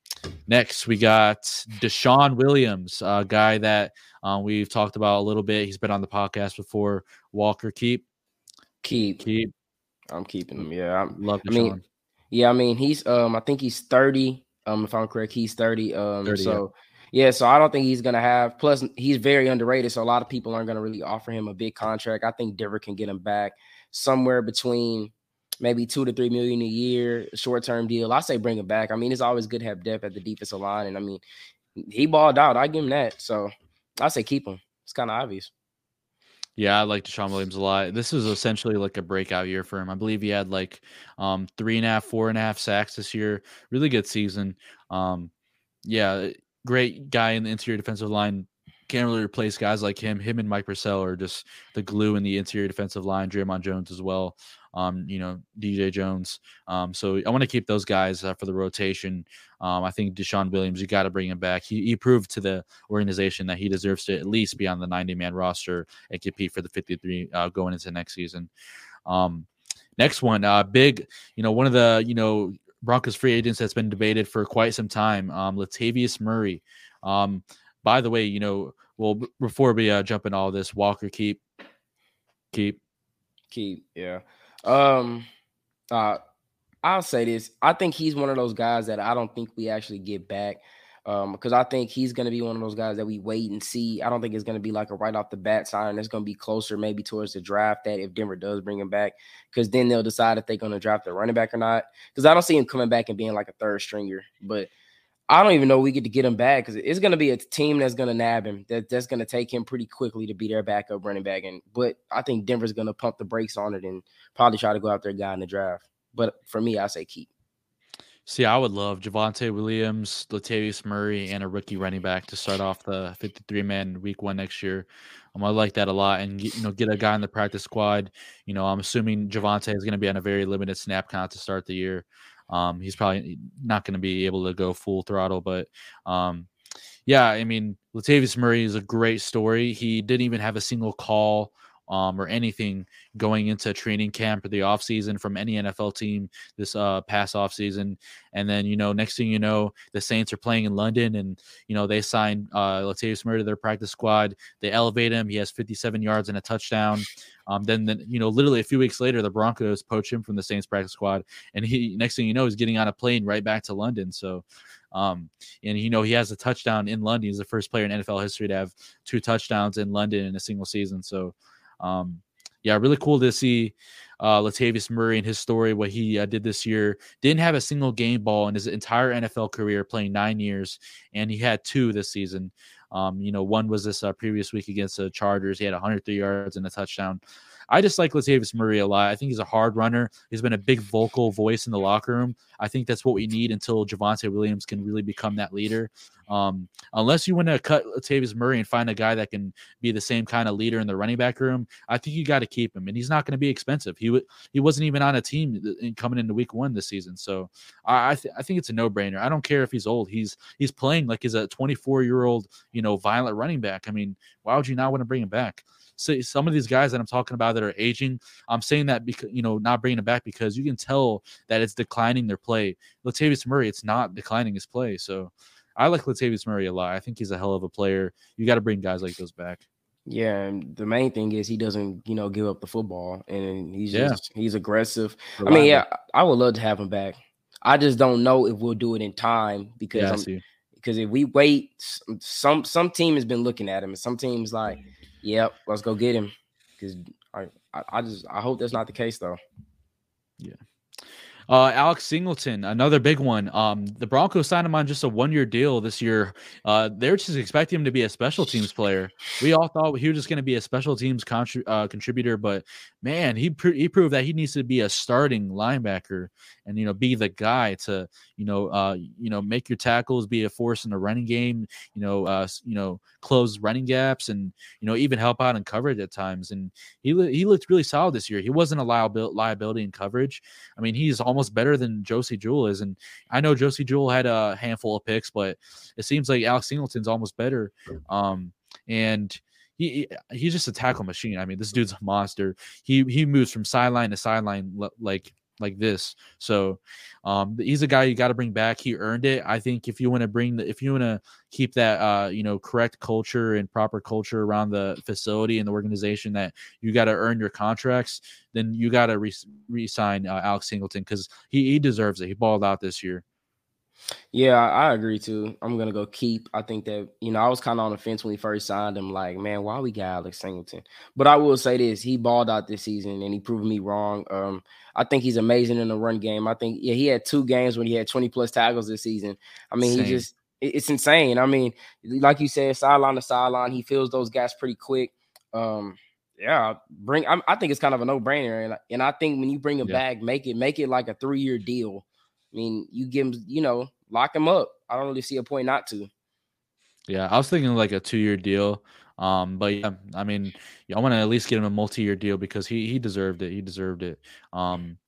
next, we got DeShawn Williams, a guy that uh, we've talked about a little bit. He's been on the podcast before. Walker, keep. Keep. Keep. I'm keeping him. Yeah. I'm, Love DeShawn. I mean, yeah, I mean, he's, um, I think he's 30. Um, if I'm correct, he's 30. Um, 30, so, yeah yeah, so I don't think he's gonna have. Plus, he's very underrated, so a lot of people aren't gonna really offer him a big contract. I think Denver can get him back somewhere between maybe two to three million a year, short term deal. I say bring him back. I mean, it's always good to have depth at the defensive line, and I mean, he balled out. I give him that. So I say keep him. It's kind of obvious. Yeah, I like DeShawn Williams a lot. This was essentially like a breakout year for him. I believe he had like um, three and a half, four and a half sacks this year. Really good season. Um, yeah, great guy in the interior defensive line. Can't really replace guys like him. Him and Mike Purcell are just the glue in the interior defensive line. Dre'Mont Jones as well. Um, you know, DJ Jones. Um, so I want to keep those guys uh, for the rotation. Um, I think DeShawn Williams, you got to bring him back. He, he, proved to the organization that he deserves to at least be on the 90 man roster and compete for the 53 uh, going into next season. Um, next one, uh, big, you know, one of the, you know, Broncos free agents that's been debated for quite some time. Um, Latavius Murray. Um, by the way, you know, well, before we uh, jump in all this, Walker keep, keep, keep. Yeah. Um. Uh, I'll say this. I think he's one of those guys that I don't think we actually get back um, because I think he's going to be one of those guys that we wait and see. I don't think it's going to be like a right off the bat sign. It's going to be closer, maybe towards the draft. That if Denver does bring him back, because then they'll decide if they're going to draft the running back or not. Because I don't see him coming back and being like a third stringer. But I don't even know we get to get him back because it's going to be a team that's going to nab him. That that's going to take him pretty quickly to be their backup running back. And but I think Denver's going to pump the brakes on it and probably try to go out there guy in the draft. But for me, I say keep. See, I would love Javonte Williams, Latavius Murray, and a rookie running back to start off the 53 man week one next year. Um, I like that a lot, and you know, get a guy in the practice squad. You know, I'm assuming Javonte is going to be on a very limited snap count to start the year. Um, he's probably not going to be able to go full throttle, but um, yeah, I mean, Latavius Murray is a great story. He didn't even have a single call um, or anything going into training camp or the offseason from any NFL team this uh, past offseason. And then, you know, next thing you know, the Saints are playing in London and, you know, they signed uh, Latavius Murray to their practice squad. They elevate him. He has 57 yards and a touchdown. Um, then, then, you know, literally a few weeks later, the Broncos poach him from the Saints practice squad. And he, next thing you know, he's getting on a plane right back to London. So, um, and you know, he has a touchdown in London. He's the first player in NFL history to have two touchdowns in London in a single season. So, um, yeah, really cool to see uh, Latavius Murray and his story, what he uh, did this year. Didn't have a single game ball in his entire NFL career, playing nine years, and he had two this season. Um, you know, one was this uh, previous week against the Chargers. He had 103 yards and a touchdown. I just like Latavius Murray a lot. I think he's a hard runner. He's been a big vocal voice in the locker room. I think that's what we need until Javonte Williams can really become that leader. Um, unless you want to cut Latavius Murray and find a guy that can be the same kind of leader in the running back room, I think you got to keep him, and he's not going to be expensive. He w- he wasn't even on a team coming into Week One this season, so I I, th- I think it's a no brainer. I don't care if he's old. He's he's playing like he's a 24 year old, you know, violent running back. I mean, why would you not want to bring him back? So some of these guys that I'm talking about that are aging, I'm saying that because you know not bringing it back because you can tell that it's declining their play. Latavius Murray, it's not declining his play. So I like Latavius Murray a lot. I think he's a hell of a player. You got to bring guys like those back. Yeah, and the main thing is he doesn't, you know, give up the football, and he's yeah. just he's aggressive. I mean, yeah, I would love to have him back. I just don't know if we'll do it in time because yeah, because if we wait, some some team has been looking at him, and some teams like, mm. Yep, let's go get him. Because I, I just I hope that's not the case though. Yeah. Uh, Alex Singleton, another big one. Um, the Broncos signed him on just a one-year deal this year. Uh, they're just expecting him to be a special teams player. We all thought he was just going to be a special teams contri- uh, contributor, but man, he pr- he proved that he needs to be a starting linebacker and you know be the guy to you know uh, you know make your tackles, be a force in the running game. You know, uh, you know close running gaps and you know even help out in coverage at times. And he he looked really solid this year. He wasn't a liability in coverage. I mean, he's almost better than Josey Jewell is. And I know Josey Jewell had a handful of picks, but it seems like Alex Singleton's almost better. Um, and he he's just a tackle machine. I mean, this dude's a monster. He he moves from sideline to sideline like like this. So um, he's a guy you got to bring back. He earned it. I think if you want to bring the, if you want to keep that, uh, you know, correct culture and proper culture around the facility and the organization that you got to earn your contracts, then you got to re- sign uh, Alex Singleton because he, he deserves it. He balled out this year. Yeah, I agree too. I'm gonna go keep. I think that you know I was kind of on the fence when he first signed him. Like, man, why we got Alex Singleton? But I will say this: he balled out this season, and he proved me wrong. Um, I think he's amazing in the run game. I think yeah, he had two games when he had 20 plus tackles this season. I mean, Same. he just it's insane. I mean, like you said, sideline to sideline, he fills those gaps pretty quick. Um, yeah, bring. I'm, i think it's kind of a no brainer, and, and I think when you bring him yeah. back, make it make it like a three year deal I mean, you give him, you know, lock him up. I don't really see a point not to. Yeah, I was thinking like a two year deal. Um, but yeah, I mean, I want to at least get him a multi year deal because he he deserved it. He deserved it. Um,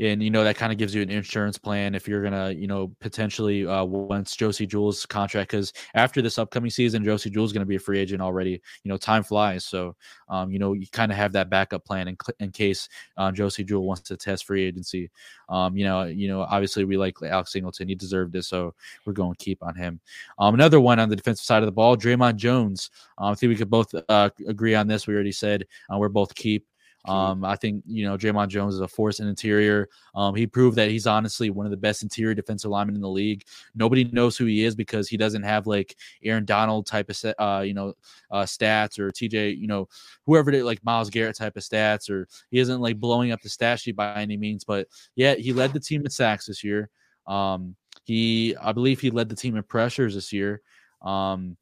and you know that kind of gives you an insurance plan if you're gonna you know potentially uh, once Josey Jewell's contract because after this upcoming season Josey Jewell's gonna be a free agent already. You know time flies, so um, you know you kind of have that backup plan in, in case uh, Josey Jewell wants to test free agency. Um, you know you know obviously we like Alex Singleton, he deserved it, so we're going to keep on him. Um, another one on the defensive side of the ball, Dre'Mont Jones. Um, I think we could both uh, agree on this. We already said uh, we're both keep. Um, I think you know Dre'Mont Jones is a force in interior. Um, he proved that he's honestly one of the best interior defensive linemen in the league. Nobody knows who he is because he doesn't have like Aaron Donald type of uh, you know uh, stats or TJ you know whoever did like Myles Garrett type of stats or he isn't like blowing up the stat sheet by any means. But yeah, he led the team in sacks this year. Um, he I believe he led the team in pressures this year. Um,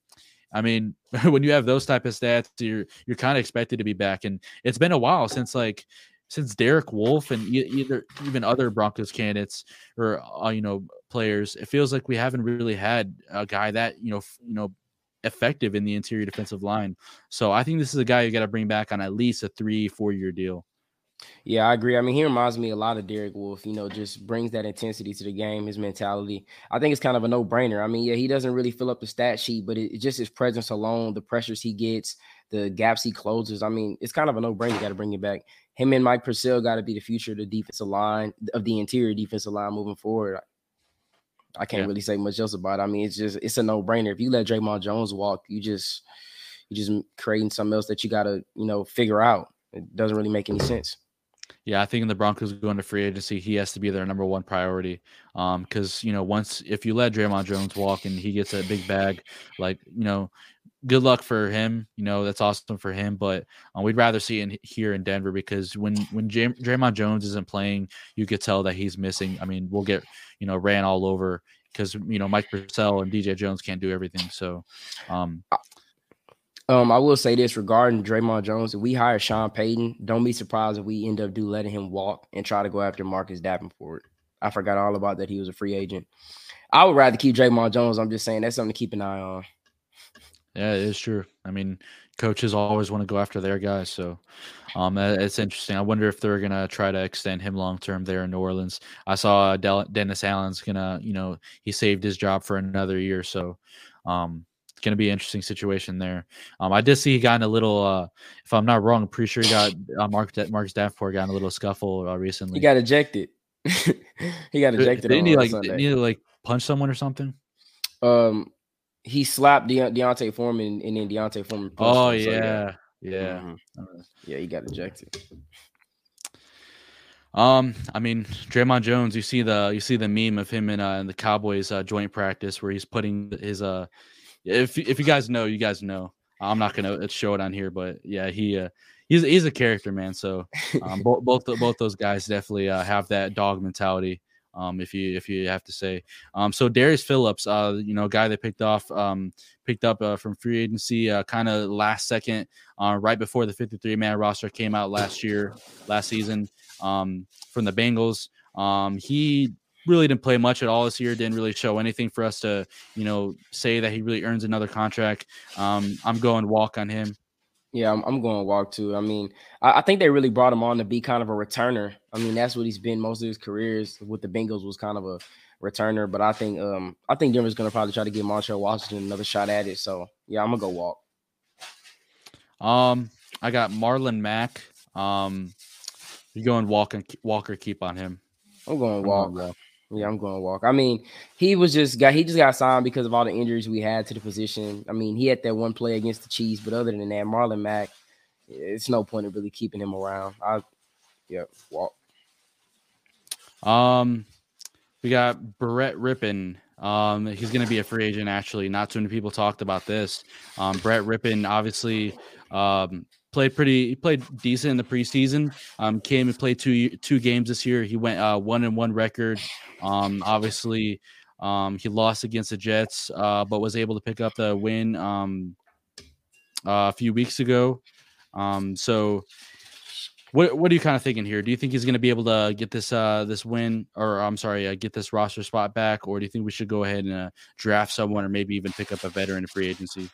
I mean, when you have those type of stats, you're you're kind of expected to be back. And it's been a while since like since Derek Wolfe and either even other Broncos candidates or uh, you know players, it feels like we haven't really had a guy that you know f- you know effective in the interior defensive line. So I think this is a guy you got to bring back on at least a three four year deal. Yeah, I agree. I mean, he reminds me a lot of Derek Wolfe. You know, just brings that intensity to the game, his mentality. I think it's kind of a no brainer. I mean, yeah, he doesn't really fill up the stat sheet, but it, just his presence alone, the pressures he gets, the gaps he closes. I mean, it's kind of a no brainer. You got to bring it back. Him and Mike Purcell got to be the future of the defensive line, of the interior defensive line moving forward. I can't yeah. really say much else about it. I mean, it's just it's a no brainer. If you let Dre'Mont Jones walk, you just you just creating something else that you got to you know figure out. It doesn't really make any sense. Yeah, I think in the Broncos going to free agency, he has to be their number one priority. Um, because you know, once if you let Dre'Mont Jones walk and he gets a big bag, like you know, good luck for him. You know, that's awesome for him. But uh, we'd rather see it here in Denver because when when Dre'Mont Jones isn't playing, you could tell that he's missing. I mean, we'll get you know ran all over because you know Mike Purcell and DJ Jones can't do everything. So, um, Um, I will say this regarding Dre'Mont Jones. If we hire Sean Payton, don't be surprised if we end up do letting him walk and try to go after Marcus Davenport. I forgot all about that. He was a free agent. I would rather keep Dre'Mont Jones. I'm just saying that's something to keep an eye on. Yeah, it is true. I mean, coaches always want to go after their guys, so um, it's interesting. I wonder if they're gonna try to extend him long term there in New Orleans. I saw Del- Dennis Allen's gonna, you know, he saved his job for another year, so um, it's gonna be an interesting situation there. Um, I did see he got in a little, uh, if I'm not wrong, I'm pretty sure he got uh, Mark Mark Davenport got in a little scuffle uh, recently. He got ejected. he got ejected. Didn't he like? Didn't he like punch someone or something? Um, he slapped De- D'Onta Foreman, and then D'Onta Foreman. Oh him, so yeah, yeah, mm-hmm. yeah. He got ejected. Um, I mean, Dre'Mont Jones. You see the you see the meme of him in, uh, in the Cowboys uh, joint practice where he's putting his uh. If if you guys know, you guys know. I'm not gonna show it on here, but yeah, he uh, he's he's a character, man. So um, both both both those guys definitely uh, have that dog mentality um, if you if you have to say. Um, so Darius Phillips, uh, you know, guy that picked off um, picked up uh, from free agency, uh, kind of last second, uh, right before the 53 man roster came out last year, last season, um, from the Bengals. Um, he really didn't play much at all this year. Didn't really show anything for us to, you know, say that he really earns another contract. Um, I'm going walk on him. Yeah, I'm, I'm going to walk too. I mean, I, I, think they really brought him on to be kind of a returner. I mean, that's what he's been most of his careers with the Bengals was kind of a returner. But I think um I think Denver's going to probably try to give Montrell Washington another shot at it. So yeah, I'm gonna go walk. Um, I got Marlon Mack. Um, you going walk and walk or keep on him? I'm going walk. I'm going walk. Yeah, I'm going to walk. I mean, he was just got he just got signed because of all the injuries we had to the position. I mean, he had that one play against the Chiefs, but other than that, Marlon Mack, it's no point of really keeping him around. I yeah, walk. Um, we got Brett Rypien. Um, he's going to be a free agent. Actually, not too many people talked about this. Um, Brett Rypien, obviously, um, played pretty he played decent in the preseason um came and played two two games this year. He went uh one and one record. Um obviously um he lost against the jets uh but was able to pick up the win um uh, a few weeks ago. Um so what what are you kind of thinking here? Do you think he's going to be able to get this uh this win or i'm sorry uh, get this roster spot back or do you think we should go ahead and uh, draft someone or maybe even pick up a veteran in free agency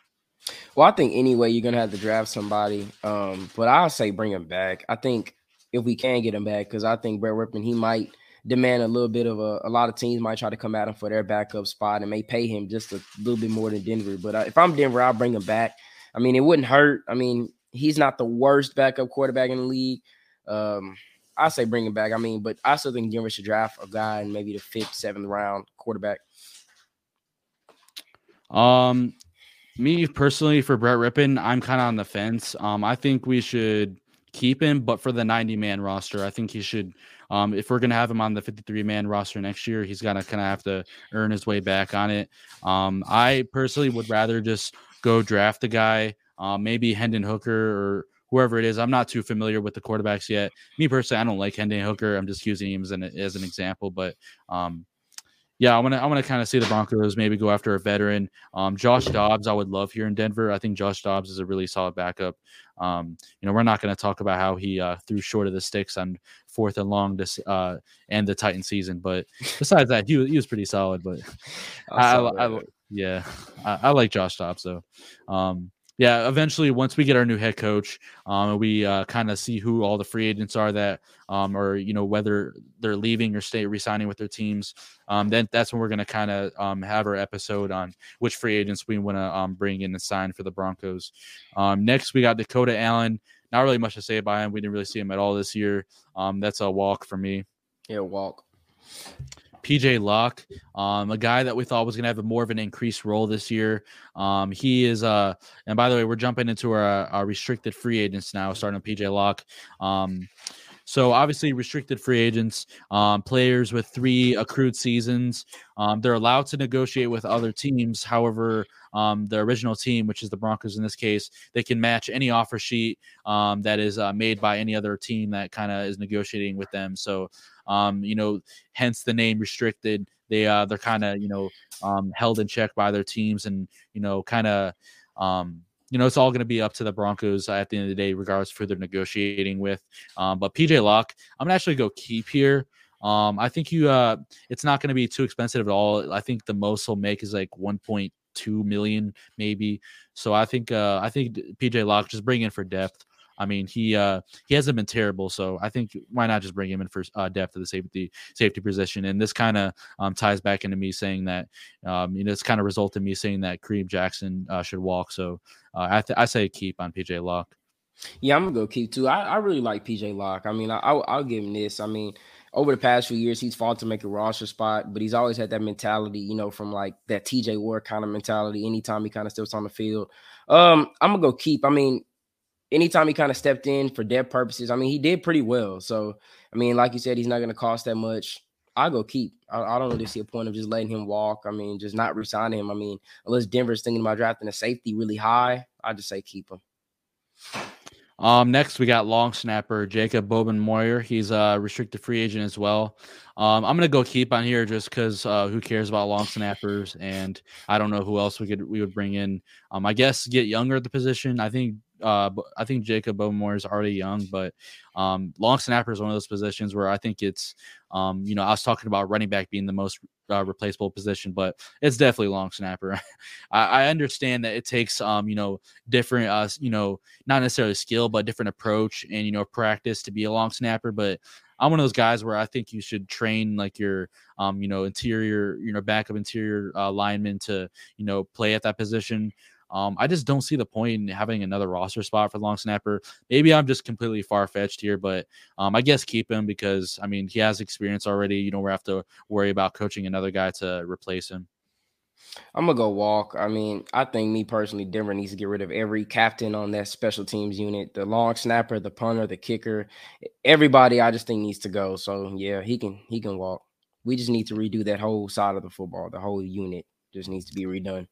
well, I think anyway you're gonna have to draft somebody. Um, but I'll say bring him back. I think if we can get him back, because I think Brett Rypien he might demand a little bit of a. A lot of teams might try to come at him for their backup spot and may pay him just a little bit more than Denver. But uh, if I'm Denver, I'll bring him back. I mean, it wouldn't hurt. I mean, he's not the worst backup quarterback in the league. Um, I say bring him back. I mean, but I still think Denver should draft a guy in maybe the fifth, seventh round quarterback. Um, me personally, for Brett Rypien, I'm kind of on the fence. Um, I think we should keep him, but for the 90 man roster, I think he should. Um, if we're gonna have him on the 53 man roster next year, he's gonna kind of have to earn his way back on it. Um, I personally would rather just go draft the guy, uh, maybe Hendon Hooker or whoever it is. I'm not too familiar with the quarterbacks yet. Me personally, I don't like Hendon Hooker. I'm just using him as an as an example, but um, yeah, I want to I want to kind of see the Broncos maybe go after a veteran. Um, Josh Dobbs, I would love here in Denver. I think Josh Dobbs is a really solid backup. Um, you know, we're not going to talk about how he uh, threw short of the sticks on fourth and long this uh, and the Titan season, but besides that, he, he was pretty solid. But I, I, I, yeah, I, like Josh Dobbs though. Um, yeah, eventually, once we get our new head coach, um, we uh, kind of see who all the free agents are that, um, or you know, whether they're leaving or stay resigning with their teams. Um, then that's when we're going to kind of um, have our episode on which free agents we want to um, bring in and sign for the Broncos. Um, next, we got Dakota Allen. Not really much to say about him. We didn't really see him at all this year. Um, that's a walk for me. Yeah, walk. PJ Locke, um, a guy that we thought was going to have a more of an increased role this year. Um, he is, uh, and by the way, we're jumping into our, our restricted free agents now, starting with PJ Locke. Um, so obviously, restricted free agents, um, players with three accrued seasons, um, they're allowed to negotiate with other teams. However, um, the original team, which is the Broncos in this case, they can match any offer sheet um, that is uh, made by any other team that kind of is negotiating with them. So, um, you know, hence the name restricted. They uh, they're kind of you know um, held in check by their teams, and you know, kind of um, you know, it's all going to be up to the Broncos at the end of the day, regardless of who they're negotiating with. Um, but PJ Locke, I'm gonna actually go keep here. Um, I think you, uh, it's not going to be too expensive at all. I think the most he'll make is like 1.2 million, maybe. So I think, uh, I think PJ Locke just bring in for depth. I mean, he uh he hasn't been terrible, so I think why not just bring him in for uh, depth of the safety safety position? And this kind of um, ties back into me saying that um, you know it's kind of resulted in me saying that Kareem Jackson uh, should walk. So uh, I th- I say keep on PJ Locke. Yeah, I'm gonna go keep too. I, I really like PJ Locke. I mean, I, I'll, I'll give him this. I mean, over the past few years, he's fought to make a roster spot, but he's always had that mentality, you know, from like that TJ Ward kind of mentality. Anytime he kind of steps on the field, um, I'm gonna go keep. I mean, anytime he kind of stepped in for depth purposes, I mean, he did pretty well. So, I mean, like you said, he's not going to cost that much. I go keep. I, I, don't really see a point of just letting him walk. I mean, just not resigning him. I mean, unless Denver's thinking about drafting a safety really high, I just say keep him. Um, next we got long snapper Jacob Bobenmoyer. He's a restricted free agent as well. Um, I'm gonna go keep on here just because uh, who cares about long snappers, and I don't know who else we could we would bring in. Um, I guess get younger at the position. I think uh, I think Jacob Bobenmoyer is already young, but um, long snapper is one of those positions where I think it's, um, you know, I was talking about running back being the most uh, replaceable position, but it's definitely long snapper. I, I, understand that it takes, um, you know, different, uh, you know, not necessarily skill, but different approach and you know practice to be a long snapper. But I'm one of those guys where I think you should train like your, um, you know, interior, you know, backup interior uh, lineman to, you know, play at that position. Um, I just don't see the point in having another roster spot for long snapper. Maybe I'm just completely far fetched here, but um, I guess keep him because I mean he has experience already. You don't have to worry about coaching another guy to replace him. I'm gonna go walk. I mean, I think me personally, Denver needs to get rid of every captain on that special teams unit, the long snapper, the punter, the kicker, everybody. I just think needs to go. So yeah, he can he can walk. We just need to redo that whole side of the football. The whole unit just needs to be redone.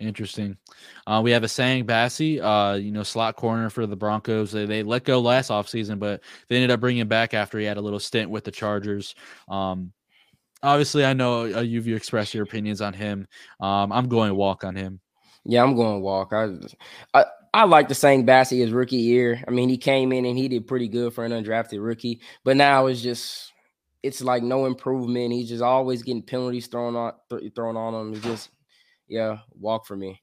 Interesting. Uh, we have Essang Bassey, uh, you know, slot corner for the Broncos. They, they let go last offseason, but they ended up bringing back after he had a little stint with the Chargers. Um, obviously, I know uh, you've you expressed your opinions on him. Um, I'm going to walk on him. Yeah, I'm going to walk. I, I, I like the Essang Bassey his rookie year. I mean, he came in and he did pretty good for an undrafted rookie, but now it's just it's like no improvement. He's just always getting penalties thrown on th- thrown on him. It's just yeah, walk for me.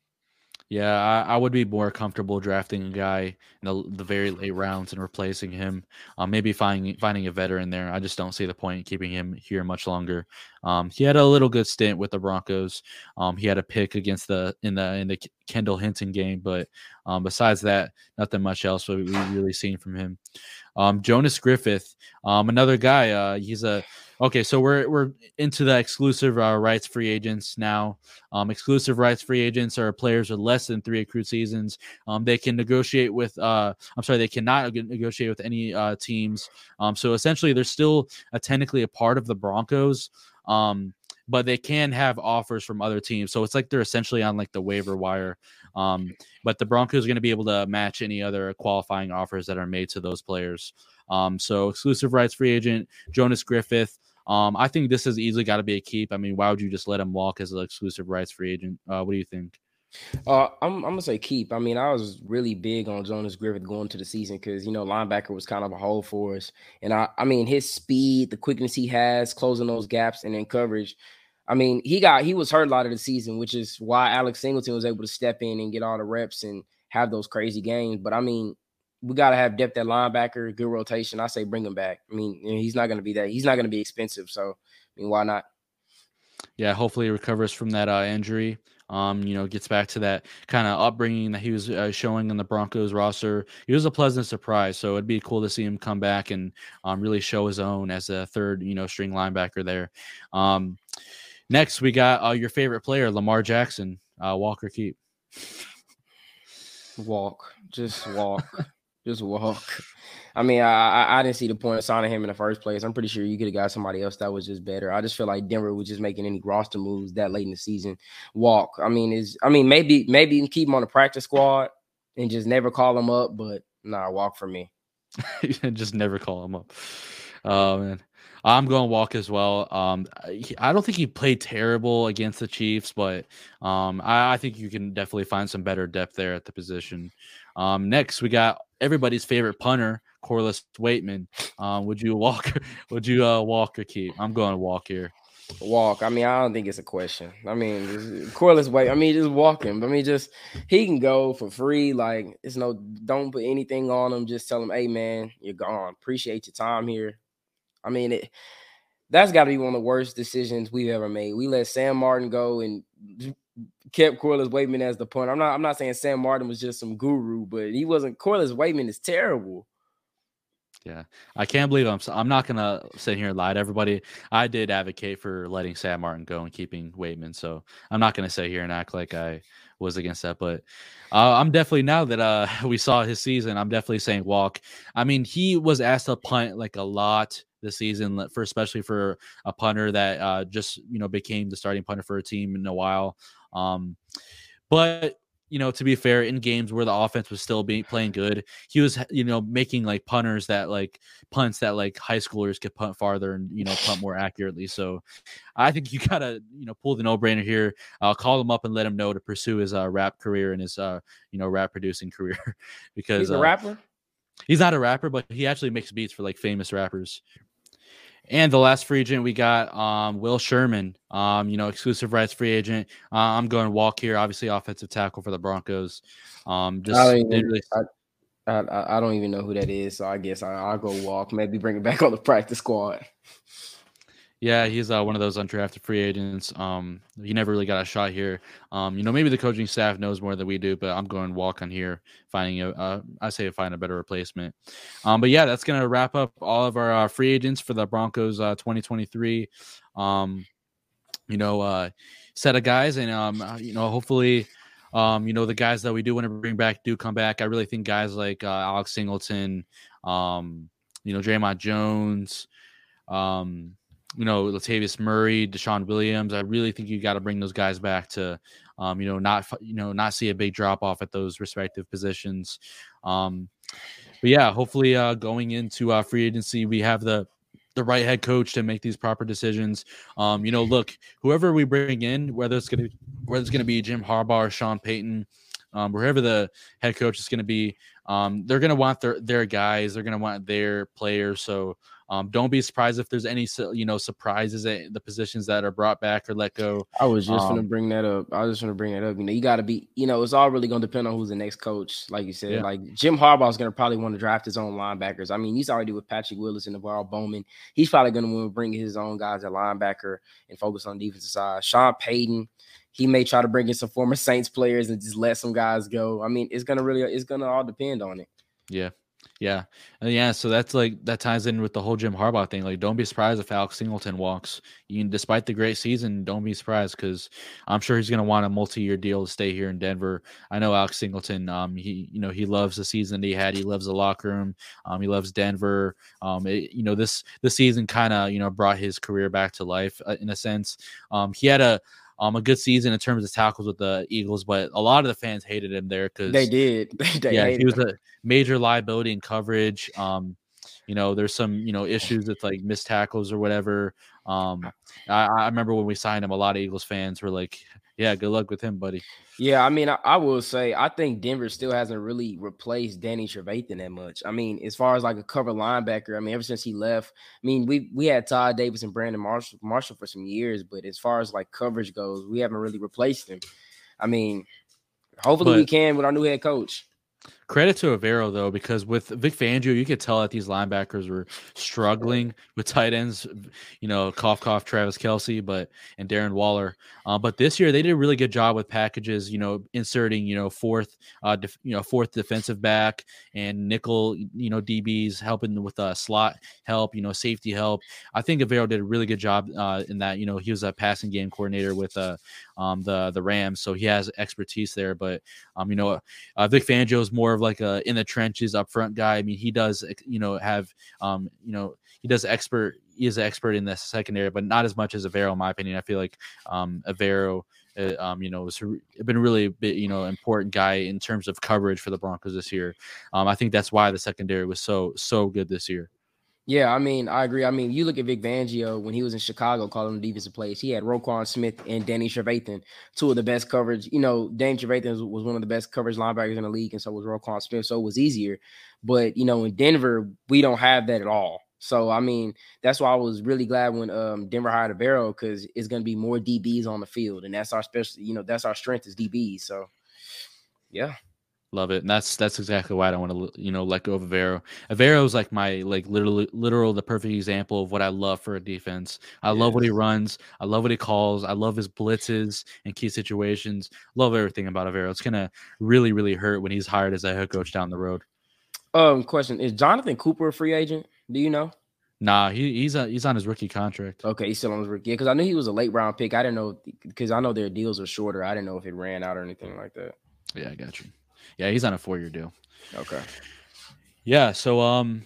Yeah, I, I, would be more comfortable drafting a guy in the, the very late rounds and replacing him. Um, maybe finding finding a veteran there. I just don't see the point in keeping him here much longer. Um, he had a little good stint with the Broncos. Um, he had a pick against the in the in the Kendall Hinton game, but um, besides that, nothing much else we, we really seen from him. Um, Jonas Griffith, um, another guy. Uh, he's a Okay, so we're we're into the exclusive uh, rights free agents now. Um, exclusive rights free agents are players with less than three accrued seasons. Um, they can negotiate with. Uh, I'm sorry, they cannot negotiate with any uh, teams. Um, so essentially, they're still uh, technically a part of the Broncos. Um, but they can have offers from other teams. So it's like they're essentially on like the waiver wire. Um, but the Broncos are going to be able to match any other qualifying offers that are made to those players. Um, so exclusive rights free agent Jonas Griffith. Um, I think this has easily got to be a keep. I mean, why would you just let him walk as an exclusive rights free agent? Uh, what do you think? Uh, I'm, I'm gonna say keep. I mean, I was really big on Jonas Griffith going to the season because you know linebacker was kind of a hole for us, and I, I mean his speed, the quickness he has, closing those gaps, and then coverage. I mean, he got he was hurt a lot of the season, which is why Alex Singleton was able to step in and get all the reps and have those crazy games. But I mean, we got to have depth at linebacker, good rotation. I say bring him back. I mean, he's not going to be that. He's not going to be expensive. So, I mean, why not? Yeah, hopefully he recovers from that uh, injury. Um, you know, gets back to that kind of upbringing that he was uh, showing in the Broncos roster. He was a pleasant surprise, so it'd be cool to see him come back and um, really show his own as a third, you know, string linebacker there. Um, next, we got uh, your favorite player, Lamar Jackson. Uh, Walker keep. Walk, just walk. Just walk. I mean, I, I didn't see the point of signing him in the first place. I'm pretty sure you could have got somebody else that was just better. I just feel like Denver was just making any roster moves that late in the season. Walk. I mean, is I mean maybe maybe you can keep him on the practice squad and just never call him up, but nah, walk for me. just never call him up. Oh man. I'm going walk as well. Um, I don't think he played terrible against the Chiefs, but um, I, I, think you can definitely find some better depth there at the position. Um, next, we got everybody's favorite punter, Corliss Waitman. Um, would you walk? Would you uh, walk or keep? I'm going to walk here. Walk. I mean, I don't think it's a question. I mean, Corliss Wait. I mean, just walk him. I mean, just he can go for free. Like it's no. Don't put anything on him. Just tell him, hey man, you're gone. Appreciate your time here. I mean, it. That's got to be one of the worst decisions we've ever made. We let Sam Martin go and kept Corliss Waitman as the punter. I'm not. I'm not saying Sam Martin was just some guru, but he wasn't. Corliss Waitman is terrible. Yeah, I can't believe I'm. I'm not gonna sit here and lie to everybody. I did advocate for letting Sam Martin go and keeping Waitman, so I'm not gonna sit here and act like I was against that. But uh, I'm definitely now that uh, we saw his season, I'm definitely saying walk. I mean, he was asked to punt like a lot this season, for especially for a punter that uh, just you know became the starting punter for a team in a while. Um, but you know, to be fair, in games where the offense was still being playing good, he was, you know, making like punters that like punts that like high schoolers could punt farther and you know punt more accurately. So, I think you gotta you know pull the no brainer here. I'll call him up and let him know to pursue his uh, rap career and his uh you know rap producing career because he's a uh, rapper. He's not a rapper, but he actually makes beats for like famous rappers. And the last free agent we got, um, Will Sherman, um, you know, exclusive rights free agent. Uh, I'm going walk here, obviously offensive tackle for the Broncos. Um, just I don't, even, really... I, I, I don't even know who that is, so I guess I, will go walk. Maybe bring it back on the practice squad. Yeah, he's uh, one of those undrafted free agents. Um, he never really got a shot here. Um, you know, maybe the coaching staff knows more than we do, but I'm going walk on here, finding a, uh, I say find a better replacement. Um, but yeah, that's gonna wrap up all of our uh, free agents for the Broncos uh, 2023. Um, you know, uh, set of guys, and um, uh, you know, hopefully, um, you know, the guys that we do want to bring back do come back. I really think guys like uh, Alex Singleton, um, you know, Dre'Mont Jones, um you know, Latavius Murray, DeShawn Williams. I really think you got to bring those guys back to, um, you know, not you know not see a big drop off at those respective positions. Um, but yeah, hopefully, uh, going into uh, free agency, we have the the right head coach to make these proper decisions. Um, you know, look, whoever we bring in, whether it's gonna whether it's gonna be Jim Harbaugh or Sean Payton, um, wherever the head coach is gonna be, um, they're gonna want their their guys, they're gonna want their players. So um, don't be surprised if there's any you know surprises at the positions that are brought back or let go. I was just um, gonna bring that up. I was just gonna bring that up. You know, you got to be. You know, it's all really gonna depend on who's the next coach. Like you said, yeah. like Jim Harbaugh's gonna probably want to draft his own linebackers. I mean, he's already with Patrick Willis and NaVorro Bowman. He's probably gonna want to bring his own guys at linebacker and focus on defensive side. Sean Payton. He may try to bring in some former Saints players and just let some guys go. I mean, it's gonna really, it's gonna all depend on it. Yeah, yeah, and yeah. So that's like that ties in with the whole Jim Harbaugh thing. Like, don't be surprised if Alex Singleton walks. You, despite the great season, don't be surprised because I'm sure he's going to want a multi-year deal to stay here in Denver. I know Alex Singleton. Um, he you know he loves the season that he had. He loves the locker room. Um, he loves Denver. Um, it, you know this this season kind of you know brought his career back to life uh, in a sense. Um, he had a um, a good season in terms of tackles with the Eagles, but a lot of the fans hated him there because they did. they yeah, he was him. a major liability in coverage. Um, you know, there's some you know issues with like missed tackles or whatever. Um, I, I remember when we signed him, a lot of Eagles fans were like, "Yeah, good luck with him, buddy." Yeah, I mean, I, I, will say I think Denver still hasn't really replaced Danny Trevathan that much. I mean, as far as like a cover linebacker, I mean, ever since he left, I mean, we we had Todd Davis and Brandon Marshall, Marshall for some years, but as far as like coverage goes, we haven't really replaced him. I mean, hopefully but, we can with our new head coach. Credit to Evero though, because with Vic Fangio, you could tell that these linebackers were struggling with tight ends. You know, cough cough, Travis Kelce, but and Darren Waller. Uh, but this year they did a really good job with packages. You know, inserting you know fourth, uh, def, you know fourth defensive back and nickel. You know, DBs helping with uh, slot help. You know, safety help. I think Evero did a really good job uh, in that. You know, he was a passing game coordinator with uh, um, the the Rams, so he has expertise there. But um, you know, uh, Vic Fangio is more of like a in the trenches up front guy. I mean, he does you know have um, you know he does expert he is an expert in the secondary, but not as much as Evero, in my opinion. I feel like um, Evero. Uh, um, you know, has been really bit, you know, important guy in terms of coverage for the Broncos this year. Um, I think that's why the secondary was so so good this year. Yeah, I mean, I agree. I mean, you look at Vic Fangio when he was in Chicago calling the defensive plays. He had Roquan Smith and Danny Trevathan, two of the best coverage. You know, Danny Trevathan was one of the best coverage linebackers in the league, and so was Roquan Smith. So it was easier. But you know, in Denver, we don't have that at all. So I mean, that's why I was really glad when um, Denver hired Evero because it's going to be more DBs on the field, and that's our special. You know, that's our strength is DBs. So yeah. Love it. And that's that's exactly why I don't want to you know let go of Evero. Evero is like my like literally literal the perfect example of what I love for a defense. I yes. love what he runs. I love what he calls. I love his blitzes and key situations. Love everything about Evero. It's gonna really really hurt when he's hired as a head coach down the road. Um, question is Jonathan Cooper a free agent? Do you know? Nah, he, he's a, he's on his rookie contract. Okay, he's still on his rookie. Yeah, because I knew he was a late round pick. I didn't know because I know their deals are shorter. I didn't know if it ran out or anything like that. Yeah, I got you. Yeah, he's on a four year deal. Okay. Yeah. So um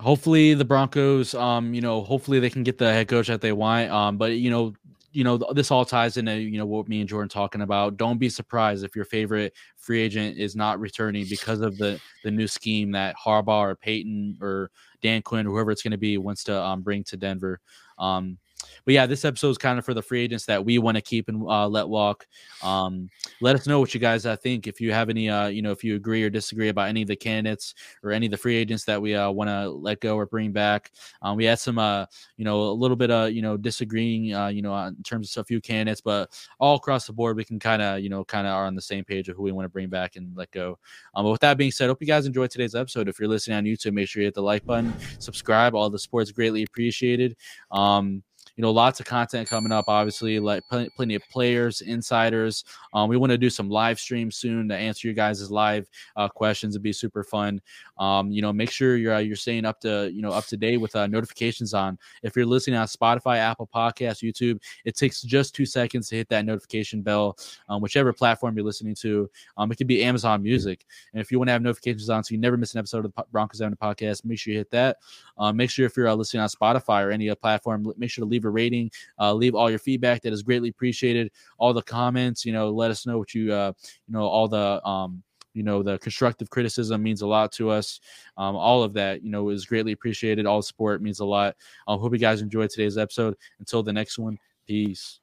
hopefully the Broncos, um, you know, hopefully they can get the head coach that they want. Um, but you know, you know, this all ties into you know what me and Jordan talking about. Don't be surprised if your favorite free agent is not returning because of the the new scheme that Harbaugh or Payton or Dan Quinn, whoever it's going to be, wants to um, bring to Denver. Um, but yeah, this episode is kind of for the free agents that we want to keep and uh, let walk. Um, let us know what you guys uh, think. If you have any, uh, you know, if you agree or disagree about any of the candidates or any of the free agents that we uh, want to let go or bring back. Um, we had some, uh, you know, a little bit of, you know, disagreeing, uh, you know, in terms of a few candidates, but all across the board, we can kind of, you know, kind of are on the same page of who we want to bring back and let go. Um, but with that being said, hope you guys enjoyed today's episode. If you're listening on YouTube, make sure you hit the like button, subscribe. All the support's greatly appreciated. Um, you know, lots of content coming up, obviously, like pl- plenty of players, insiders. Um, we want to do some live streams soon to answer you guys' live uh, questions. It'd be super fun. Um, you know, make sure you're uh, you're staying up to you know up to date with uh, notifications on. If you're listening on Spotify, Apple Podcasts, YouTube, it takes just two seconds to hit that notification bell, um, whichever platform you're listening to. Um, it could be Amazon Music, and if you want to have notifications on so you never miss an episode of the Broncos Avenue podcast, make sure you hit that. Um, make sure if you're uh, listening on Spotify or any other platform, make sure to leave a rating, uh, leave all your feedback. That is greatly appreciated. All the comments, you know, let us know what you, uh, you know, all the, um, you know, the constructive criticism means a lot to us. Um, all of that, you know, is greatly appreciated. All support means a lot. I hope you guys enjoyed today's episode. Until the next one, peace.